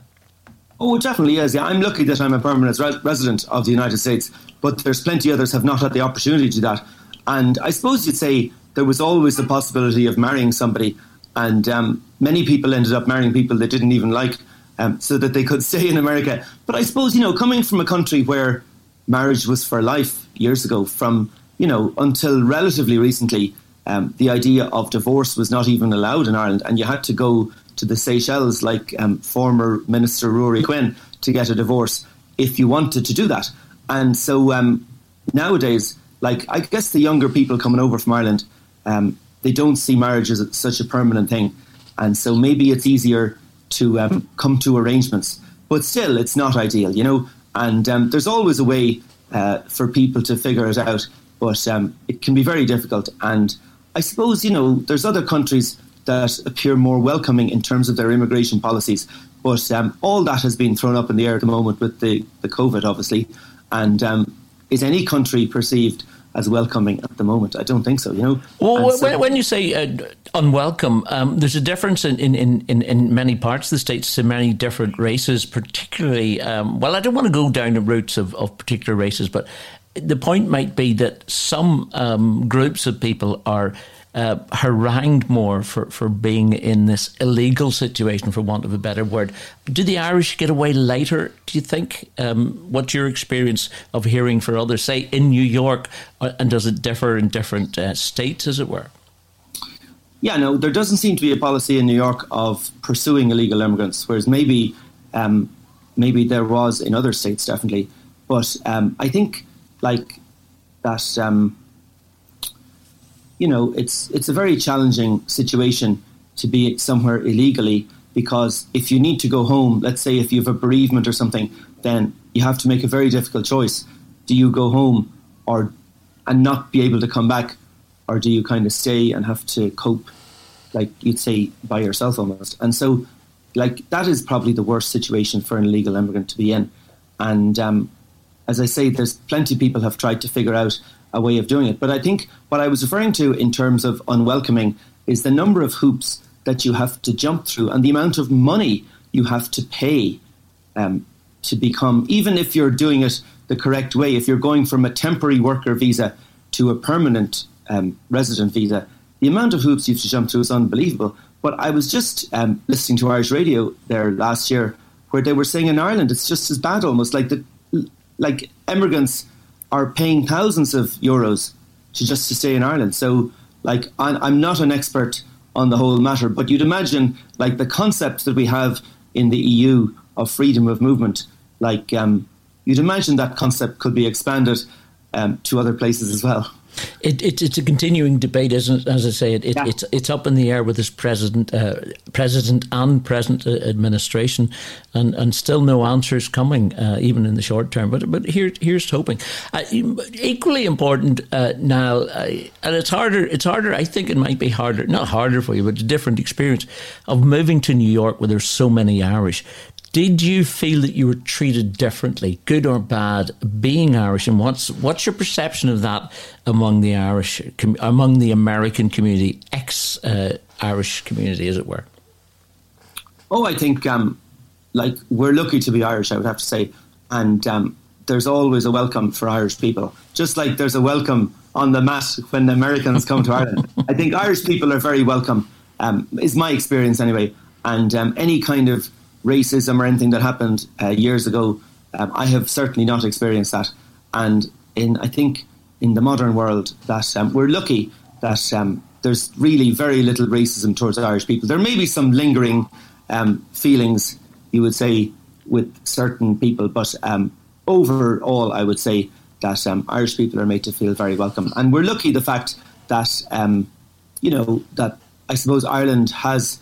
Oh, it definitely is. Yeah, I'm lucky that I'm a permanent re- resident of the United States, but there's plenty others have not had the opportunity to do that. And I suppose you'd say there was always the possibility of marrying somebody, and um, many people ended up marrying people they didn't even like, um, so that they could stay in America. But I suppose you know, coming from a country where marriage was for life years ago, from you know until relatively recently, um, the idea of divorce was not even allowed in Ireland, and you had to go to the Seychelles, like um, former Minister Ruairi Quinn, to get a divorce if you wanted to do that. And so um, nowadays, like I guess the younger people coming over from Ireland, um, they don't see marriage as such a permanent thing, and so maybe it's easier to um, come to arrangements. But still, it's not ideal, you know. And um, there's always a way uh, for people to figure it out, but um, it can be very difficult. And I suppose you know there's other countries that appear more welcoming in terms of their immigration policies. But um, all that has been thrown up in the air at the moment with the, the COVID, obviously. And um, is any country perceived as welcoming at the moment. I don't think so, you know. Well, so, when, you say uh, unwelcome, um, there's a difference in, in, in, in many parts of the states to many different races, particularly. Um, well, I don't want to go down the routes of, of particular races, but the point might be that some um, groups of people are uh, harangued more for, for being in this illegal situation, for want of a better word. Do the Irish get away later, do you think? Um, what's your experience of hearing for others, say in New York, uh, and does it differ in different uh, states, as it were? Yeah, no, there doesn't seem to be a policy in New York of pursuing illegal immigrants, whereas maybe um, maybe there was in other states, definitely. But um, I think like that um, you know, it's it's a very challenging situation to be somewhere illegally because if you need to go home, let's say if you have a bereavement or something, then you have to make a very difficult choice. Do you go home or and not be able to come back, or do you kind of stay and have to cope, like you'd say, by yourself almost? And so, like that is probably the worst situation for an illegal immigrant to be in. And um, as I say, there's plenty of people have tried to figure out a way of doing it. But I think what I was referring to in terms of unwelcoming is the number of hoops that you have to jump through and the amount of money you have to pay um, to become, even if you're doing it the correct way, if you're going from a temporary worker visa to a permanent um, resident visa, the amount of hoops you have to jump through is unbelievable. But I was just um, listening to Irish radio there last year where they were saying in Ireland it's just as bad almost like the like immigrants are paying thousands of euros to just to stay in Ireland. So, like, I'm not an expert on the whole matter, but you'd imagine, like, the concept that we have in the EU of freedom of movement, like, um, you'd imagine that concept could be expanded um, to other places as well. It, it, it's a continuing debate, isn't it? As I say, it, it yeah. it's it's up in the air with this president, uh, president and present uh, administration, and, and still no answers coming, uh, even in the short term. But but here here's hoping. Uh, equally important uh, now, uh, and it's harder. It's harder. I think it might be harder, not harder for you, but a different experience of moving to New York, where there's so many Irish, did you feel that you were treated differently, good or bad, being Irish? And what's what's your perception of that among the Irish, among the American community, ex uh, Irish community, as it were? Oh, I think um, like we're lucky to be Irish. I would have to say, and um, there's always a welcome for Irish people, just like there's a welcome on the mat when the Americans come to Ireland. I think Irish people are very welcome. Um, is my experience anyway, and um, any kind of racism or anything that happened uh, years ago. Um, I have certainly not experienced that, and in I think in the modern world that um, we're lucky that um, there's really very little racism towards Irish people. There may be some lingering um, feelings, you would say, with certain people, but um, overall, I would say that um, Irish people are made to feel very welcome, and we're lucky the fact that you know that I suppose Ireland has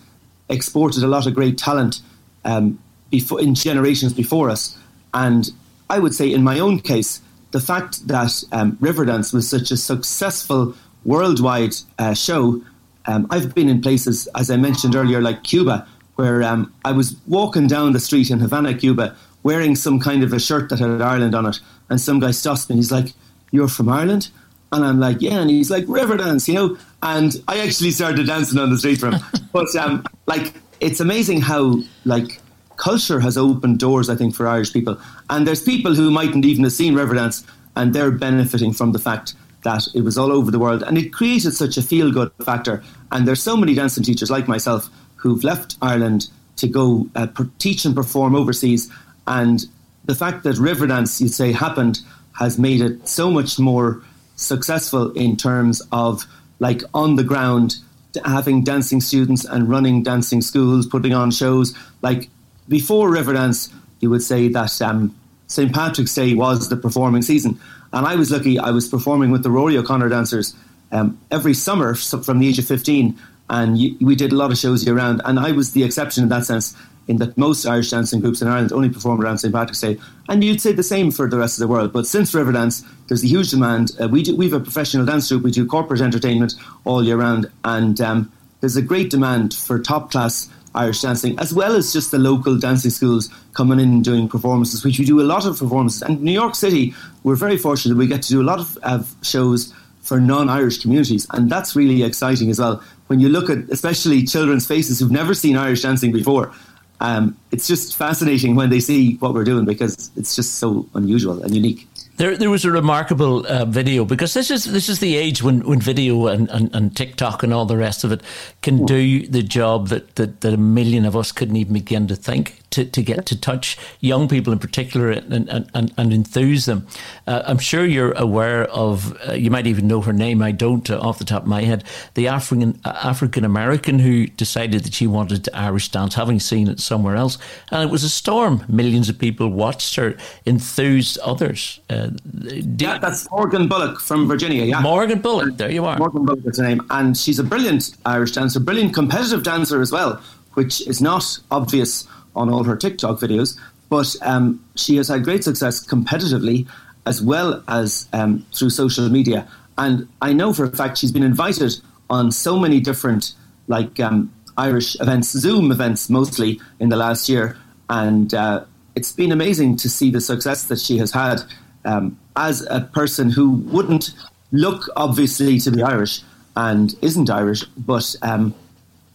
exported a lot of great talent um, before in generations before us. And I would say, in my own case, the fact that um, Riverdance was such a successful worldwide uh, show. Um, I've been in places, as I mentioned earlier, like Cuba, where um, I was walking down the street in Havana, Cuba, wearing some kind of a shirt that had Ireland on it, and some guy stops me and he's like, "You're from Ireland?" And I'm like, "Yeah," and he's like, "Riverdance," you know. And I actually started dancing on the street for him. but um, like it's amazing how like culture has opened doors, I think, for Irish people. And there's people who mightn't even have seen Riverdance, and they're benefiting from the fact that it was all over the world, and it created such a feel good factor. And there's so many dancing teachers like myself who've left Ireland to go uh, teach and perform overseas, and the fact that Riverdance, you'd say, happened has made it so much more successful in terms of like on the ground having dancing students and running dancing schools, putting on shows. Like before Riverdance, you would say that um, St. Patrick's Day was the performing season. And I was lucky, I was performing with the Rory O'Connor dancers um, every summer from the age of 15. And we did a lot of shows year round. And I was the exception in that sense, in that most Irish dancing groups in Ireland only perform around St. Patrick's Day. And you'd say the same for the rest of the world. But since Riverdance, there's a huge demand. Uh, we, do, we have a professional dance group, we do corporate entertainment all year round. And um, there's a great demand for top class Irish dancing, as well as just the local dancing schools coming in and doing performances, which we do a lot of performances. And New York City, we're very fortunate that we get to do a lot of, of shows for non-Irish communities, and that's really exciting as well. When you look at especially children's faces who've never seen Irish dancing before, um, it's just fascinating when they see what we're doing because it's just so unusual and unique. There, there was a remarkable uh, video because this is this is the age when, when video and, and, and TikTok and all the rest of it can do the job that, that, that a million of us couldn't even begin to think to, to get to touch young people in particular and, and, and, and enthuse them. Uh, I'm sure you're aware of, uh, you might even know her name, I don't uh, off the top of my head, the African uh, African American who decided that she wanted to Irish dance, having seen it somewhere else. And it was a storm. Millions of people watched her, enthused others. Uh, yeah, that's Morgan Bullock from Virginia. Yeah, Morgan Bullock, there you are. Morgan Bullock is her name. And she's a brilliant Irish dancer, brilliant competitive dancer as well, which is not obvious on all her TikTok videos, but um, she has had great success competitively as well as um, through social media. And I know for a fact she's been invited on so many different like um, Irish events, Zoom events mostly in the last year, and uh, it's been amazing to see the success that she has had um, as a person who wouldn't look obviously to be Irish and isn't Irish, but um,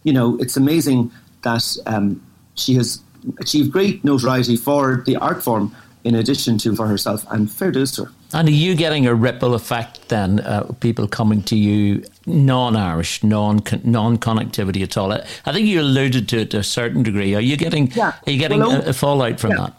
you know it's amazing that um, she has achieved great notoriety for the art form in addition to for herself, and fair dues to her. And are you getting a ripple effect then? Uh, people coming to you non-Irish, non non-connectivity at all. I think you alluded to it to a certain degree. Are you getting? Yeah. Are you getting well, a, a, fallout from yeah. that?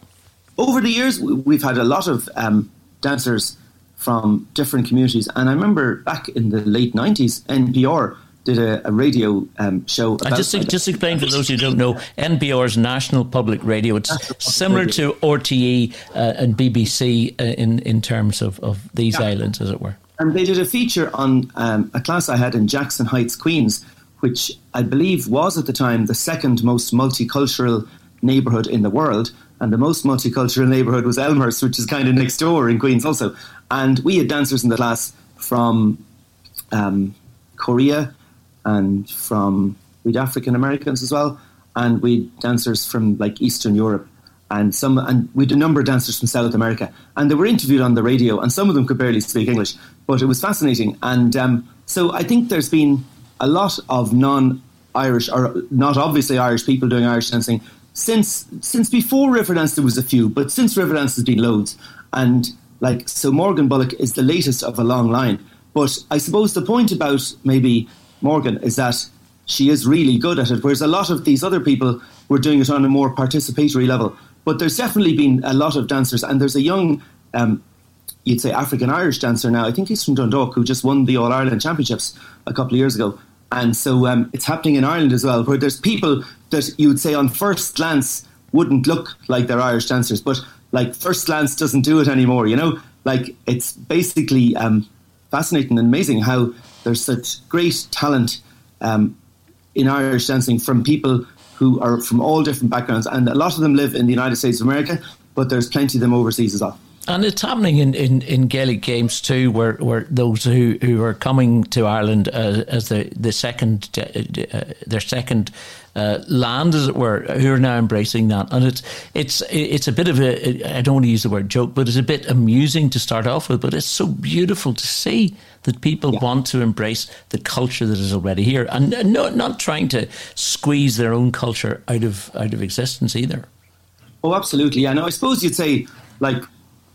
Over the years, we've had a lot of um, dancers from different communities, and I remember back in the late nineties, NPR did a, a radio um, show. I just just explain for those who don't know, NPR's National Public Radio. It's similar radio. to RTE uh, and BBC uh, in in terms of, of these yeah. islands, as it were. And they did a feature on um, a class I had in Jackson Heights, Queens, which I believe was at the time the second most multicultural neighbourhood in the world. And the most multicultural neighbourhood was Elmhurst, which is kind of next door in Queens also. And we had dancers in the class from um, Korea, and from we'd African Americans as well, and we'd dancers from like Eastern Europe, and some and we had a number of dancers from South America, and they were interviewed on the radio, and some of them could barely speak English, but it was fascinating, and um, so I think there's been a lot of non-Irish or not obviously Irish people doing Irish dancing since since before Riverdance there was a few, but since Riverdance has been loads, and like so Morgan Bullock is the latest of a long line. But I suppose the point about maybe Morgan is that she is really good at it, whereas a lot of these other people were doing it on a more participatory level. But there's definitely been a lot of dancers, and there's a young, um, you'd say African Irish dancer now. I think he's from Dundalk, who just won the All Ireland Championships a couple of years ago. And so um, it's happening in Ireland as well, where there's people that you would say on first glance wouldn't look like they're Irish dancers, but like first glance doesn't do it anymore. You know, like it's basically um, fascinating and amazing how there's such great talent um, in Irish dancing from people who are from all different backgrounds, and a lot of them live in the United States of America, but there's plenty of them overseas as well. And it's happening in, in, in Gaelic games too, where, where those who, who are coming to Ireland uh, as the the second uh, uh, their second uh, land, as it were, who are now embracing that, and it's it's it's a bit of a I don't want to use the word joke, but it's a bit amusing to start off with, but it's so beautiful to see that people yeah. want to embrace the culture that is already here, and not not trying to squeeze their own culture out of out of existence either. Oh, absolutely. No, I suppose you'd say like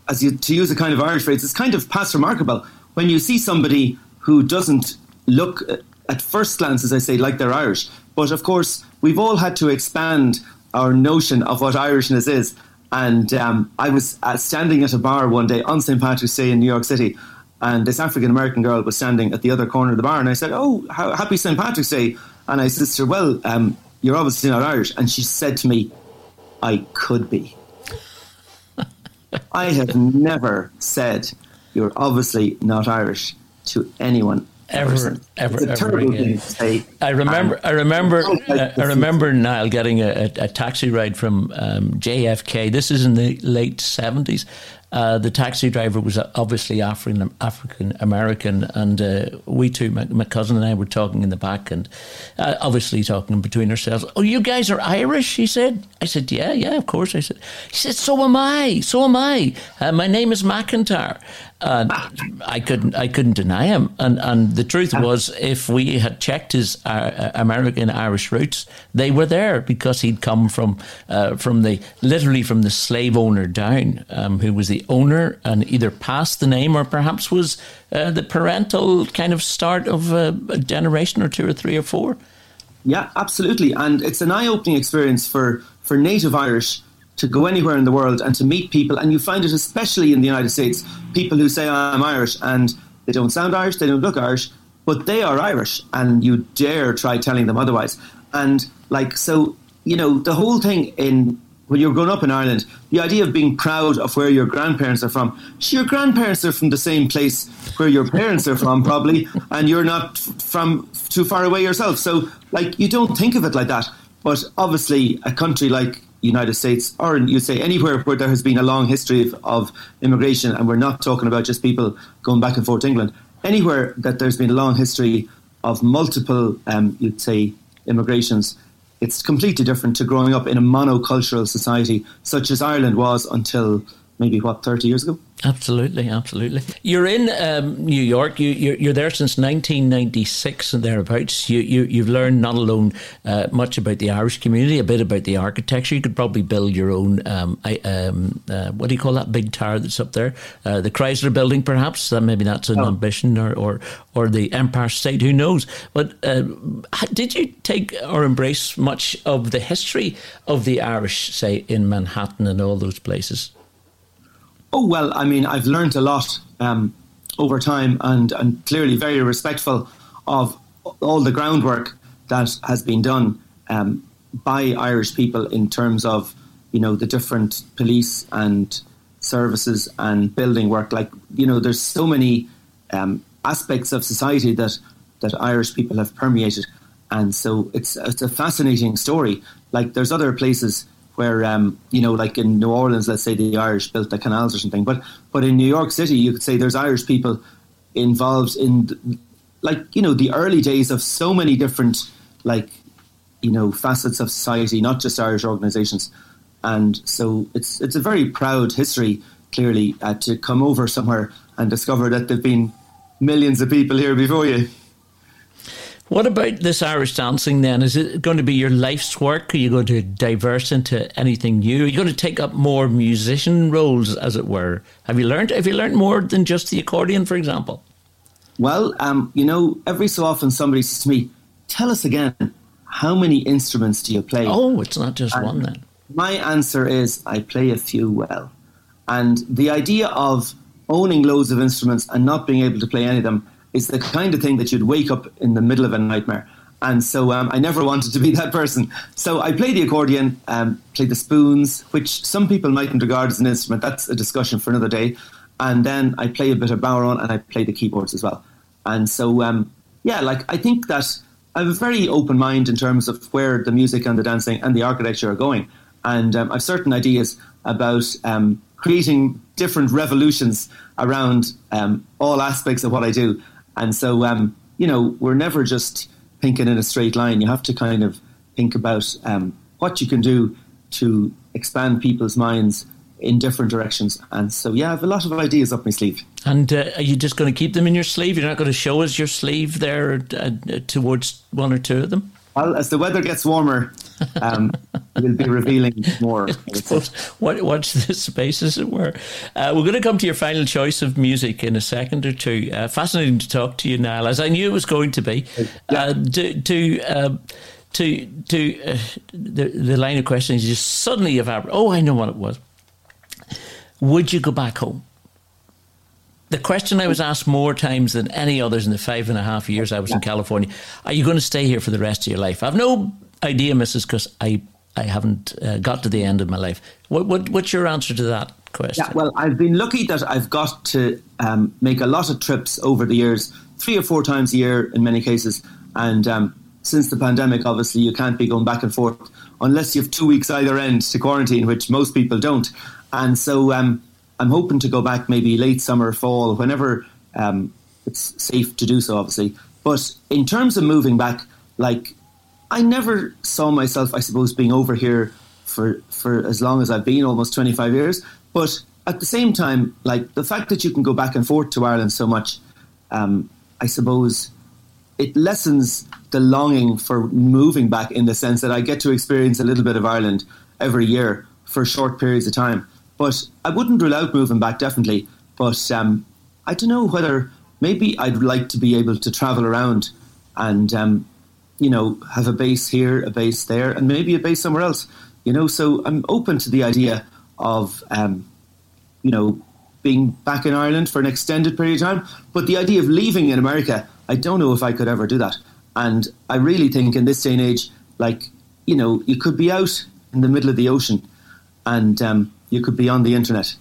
as you to use a kind of Irish phrase, it's kind of past remarkable when you see somebody who doesn't look at first glance, as I say, like they're Irish. But of course, we've all had to expand our notion of what Irishness is. And um, I was uh, standing at a bar one day on St. Patrick's Day in New York City, and this African American girl was standing at the other corner of the bar, and I said, "Oh, happy St. Patrick's Day!" And I said her, "Well, um, you're obviously not Irish," and she said to me, "I could be." I have never said you're obviously not Irish to anyone ever, ever, it's a ever terrible again. thing to say. I remember, Um, I remember, uh, I remember Niall getting a, a, a taxi ride from um, JFK. This is in the late seventies. Uh, the taxi driver was obviously African African American, and uh, we two, my, my cousin and I, were talking in the back, and uh, obviously talking between ourselves. Oh, you guys are Irish? He said. I said, Yeah, yeah, of course. I said. He said, So am I. So am I. Uh, my name is McIntyre. And I couldn't, I couldn't deny him. And and the truth was, if we had checked his uh, American Irish roots, they were there because he'd come from uh, from the literally from the slave owner down, um, who was the owner and either passed the name or perhaps was uh, the parental kind of start of a, a generation or two or three or four. Yeah, absolutely, and it's an eye-opening experience for for native Irish to go anywhere in the world and to meet people, and you find it especially in the United States. People who say I'm Irish and they don't sound Irish, they don't look Irish, but they are Irish, and you dare try telling them otherwise. And like so, you know, the whole thing in when you're growing up in Ireland, the idea of being proud of where your grandparents are from. Your grandparents are from the same place where your parents are from, probably, and you're not from too far away yourself. So, like, you don't think of it like that. But obviously, a country like United States, or you'd say anywhere where there has been a long history of, of immigration, and we're not talking about just people going back and forth to England, anywhere that there's been a long history of multiple, um, you'd say, immigrations, it's completely different to growing up in a monocultural society such as Ireland was until maybe what 30 years ago? Absolutely absolutely. You're in um, new york. You, you're, you're, there since 1996 and thereabouts. You, you, you've learned not alone uh, much about the irish community a bit about the architecture. You could probably build your own um, um, uh, what do you call that big tower that's up there? Uh, the chrysler building perhaps? Maybe that's an oh. ambition or, or, or the empire state. Who knows? But uh, did you take or embrace much of the history of the irish say in manhattan and all those places Oh well, I mean, I've learned a lot um, over time, and and clearly very respectful of all the groundwork that has been done um, by Irish people in terms of you know the different police and services and building work. Like you know, there's so many um, aspects of society that that Irish people have permeated, and so it's it's a fascinating story. Like there's other places where um, you know, like in New Orleans, let's say the Irish built the canals or something. But but in New York City, you could say there's Irish people involved in, like you know, the early days of so many different like you know facets of society, not just Irish organisations. And so it's it's a very proud history, clearly, uh, to come over somewhere and discover that there've been millions of people here before you. What about this Irish dancing then? Is it going to be your life's work? Are you going to diverse into anything new? Are you going to take up more musician roles, as it were? Have you learned? Have you learned more than just the accordion, for example? Well, um, you know, every so often somebody says to me, "Tell us again, how many instruments do you play?" Oh, it's not just and one then. My answer is I play a few well, and the idea of owning loads of instruments and not being able to play any of them is the kind of thing that you'd wake up in the middle of a nightmare. And so um, I never wanted to be that person. So I play the accordion, um, play the spoons, which some people mightn't regard as an instrument. That's a discussion for another day. And then I play a bit of bodhrán and I play the keyboards as well. And so, um, yeah, like I think that I have a very open mind in terms of where the music and the dancing and the architecture are going. And um, I've certain ideas about um, creating different revolutions around um, all aspects of what I do. And so, um, you know, we're never just thinking in a straight line. You have to kind of think about um, what you can do to expand people's minds in different directions. And so, yeah, I have a lot of ideas up my sleeve. And uh, are you just going to keep them in your sleeve? You're not going to show us your sleeve there uh, towards one or two of them? Well, as the weather gets warmer, um, we'll be revealing more. What, watch this space, as it were. Uh, we're going to come to your final choice of music in a second or two. Uh, fascinating to talk to you, Niall, as I knew it was going to be. Uh, to to um, to to uh, the the line of questioning is just suddenly evaporated. Oh, I know what it was. Would you go back home? the question I was asked more times than any others in the five and a half years I was in California: Are you going to stay here for the rest of your life? I've no idea, Mrs. Because I I haven't uh, got to the end of my life. What, what what's your answer to that question. Yeah, well, I've been lucky that I've got to um, make a lot of trips over the years, three or four times a year in many cases. And um, since the pandemic, obviously, you can't be going back and forth unless you have two weeks either end to quarantine, which most people don't. And so um, I'm hoping to go back maybe late summer, fall, whenever um, it's safe to do so, obviously. But in terms of moving back, like I never saw myself, I suppose, being over here for for as long as I've been, almost 25 years. But at the same time, like the fact that you can go back and forth to Ireland so much, um, I suppose it lessens the longing for moving back in the sense that I get to experience a little bit of Ireland every year for short periods of time. But I wouldn't rule out moving back definitely. But um, I don't know whether maybe I'd like to be able to travel around and um, you know have a base here, a base there, and maybe a base somewhere else. You know, so I'm open to the idea of, um, you know, being back in Ireland for an extended period of time. But the idea of leaving in America, I don't know if I could ever do that. And I really think in this day and age, like, you know, you could be out in the middle of the ocean and um, you could be on the internet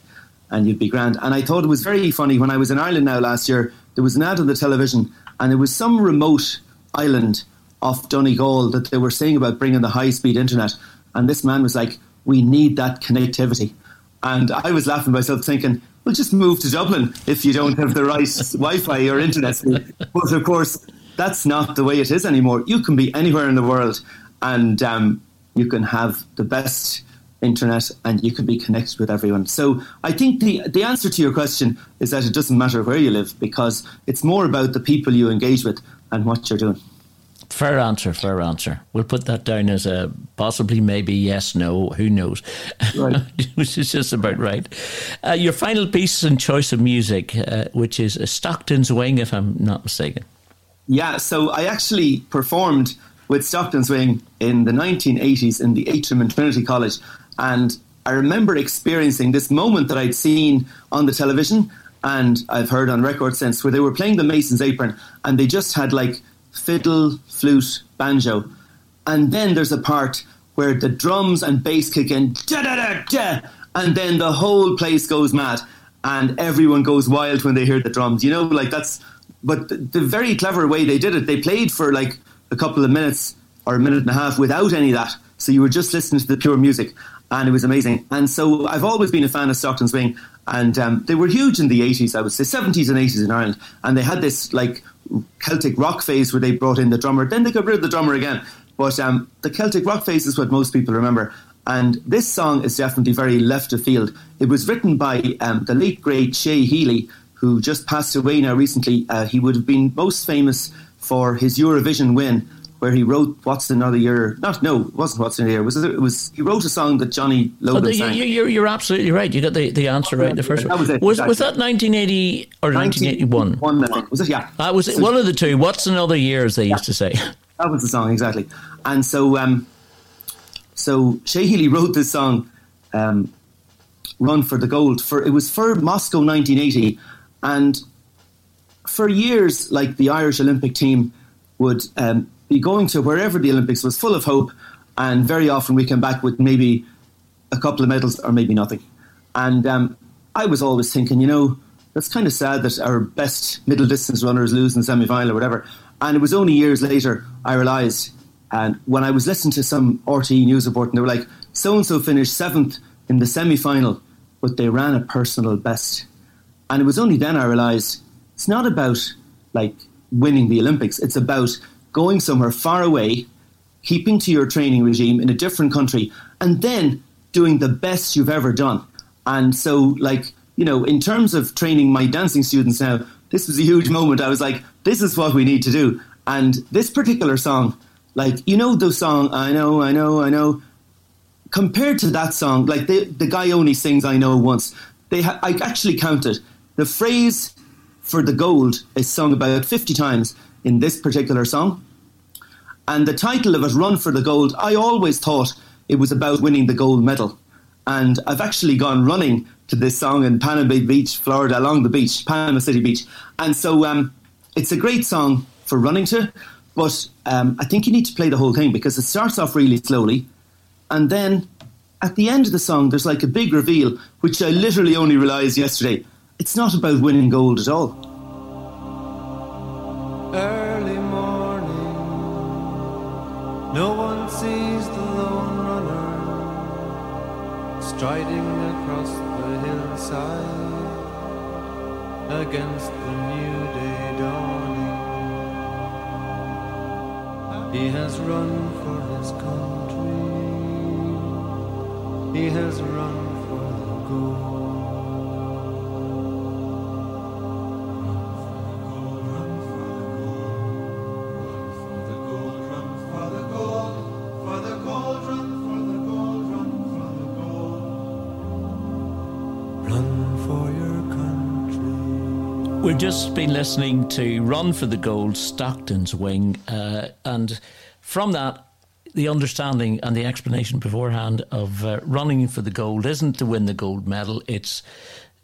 and you'd be grand. And I thought it was very funny when I was in Ireland now last year, there was an ad on the television and there was some remote island off Donegal that they were saying about bringing the high speed internet. And this man was like, we need that connectivity. And I was laughing myself thinking, well, just move to Dublin if you don't have the right Wi Fi or internet speed. But of course, that's not the way it is anymore. You can be anywhere in the world and um, you can have the best internet and you can be connected with everyone. So I think the the answer to your question is that it doesn't matter where you live because it's more about the people you engage with and what you're doing. Fair answer, fair answer. We'll put that down as a possibly, maybe, yes, no, who knows? Right. which is just about right. Uh, your final piece and choice of music, uh, which is Stockton's Wing, if I'm not mistaken. Yeah, so I actually performed with Stockton's Wing in the 1980s in the Atrium and Trinity College. And I remember experiencing this moment that I'd seen on the television and I've heard on record since where they were playing the Mason's Apron and they just had like fiddle, flute, banjo. And then there's a part where the drums and bass kick in, da da da da, and then the whole place goes mad, and everyone goes wild when they hear the drums. You know, like that's. But the, the very clever way they did it, they played for like a couple of minutes or a minute and a half without any of that. So you were just listening to the pure music, and it was amazing. And so I've always been a fan of Stockton's Wing, and um, they were huge in the 80s, I would say, 70s and 80s in Ireland. And they had this like Celtic rock phase where they brought in the drummer. Then they got rid of the drummer again. But um, the Celtic rock phase is what most people remember. And this song is definitely very left of field. It was written by um, the late great Shay Healy, who just passed away now recently. Uh, he would have been most famous for his Eurovision win where he wrote "What's Another Year." Not no, it wasn't "What's Another Year." It was it was he wrote a song that Johnny Logan oh, the, sang. You're, you're absolutely right. You got the, the answer right the first one. Was it. Was, exactly. was that 1980 or 1981? One. Was it? Yeah. That was so, one of the two. What's another year, as they yeah, used to say. That was the song exactly. And so, um, so Shay Healy wrote this song, um, "Run for the Gold." For it was for Moscow 1980, and for years, like the Irish Olympic team would um, be going to wherever the Olympics was full of hope, and very often we came back with maybe a couple of medals or maybe nothing. And um, I was always thinking, you know, that's kind of sad that our best middle distance runners lose in the semi final or whatever. And it was only years later I realised, and when I was listening to some RTE news report, and they were like, so and so finished seventh in the semi final, but they ran a personal best. And it was only then I realised it's not about like winning the Olympics, it's about going somewhere far away, keeping to your training regime in a different country, and then doing the best you've ever done. And so, like, you know, in terms of training my dancing students now, this was a huge moment. I was like, this is what we need to do. And this particular song, like, you know, the song, I know, I know, I know, compared to that song, like, the, the guy only sings I know once. They ha- I actually counted. The phrase for the gold is sung about 50 times in this particular song. And the title of it, Run for the Gold, I always thought it was about winning the gold medal. And I've actually gone running to this song in Panama Beach, Florida, along the beach, Panama City Beach. And so um, it's a great song for running to, but um, I think you need to play the whole thing because it starts off really slowly and then at the end of the song, there's like a big reveal, which I literally only realised yesterday. It's not about winning gold at all. No one sees the lone runner striding across the hillside against the new day dawning. He has run for his country, he has run for the gold. Just been listening to Run for the Gold, Stockton's Wing, uh, and from that, the understanding and the explanation beforehand of uh, running for the gold isn't to win the gold medal, it's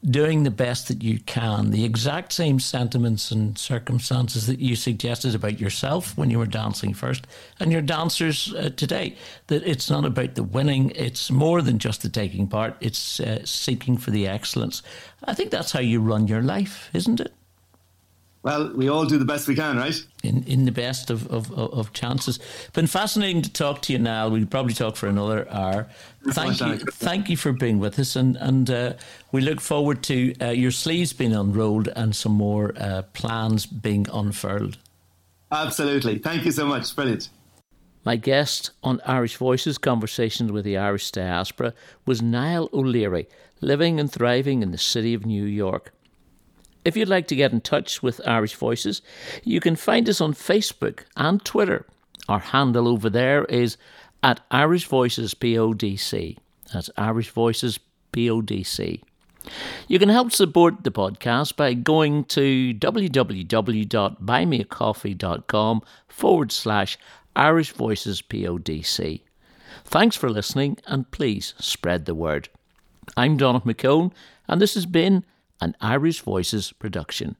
doing the best that you can. The exact same sentiments and circumstances that you suggested about yourself when you were dancing first and your dancers uh, today. That it's not about the winning, it's more than just the taking part, it's uh, seeking for the excellence. I think that's how you run your life, isn't it? Well, we all do the best we can, right? In in the best of, of, of chances. Been fascinating to talk to you, Niall. We'll probably talk for another hour. Thank you, thank you for being with us, and and uh, we look forward to uh, your sleeves being unrolled and some more uh, plans being unfurled. Absolutely. Thank you so much. Brilliant. My guest on Irish Voices Conversations with the Irish Diaspora was Niall O'Leary, living and thriving in the city of New York. If you'd like to get in touch with Irish Voices, you can find us on Facebook and Twitter. Our handle over there is at Irish Voices PODC. That's Irish Voices PODC. You can help support the podcast by going to www.buymeacoffee.com forward slash Irish Voices PODC. Thanks for listening and please spread the word. I'm Donald McCone and this has been an Irish Voices production.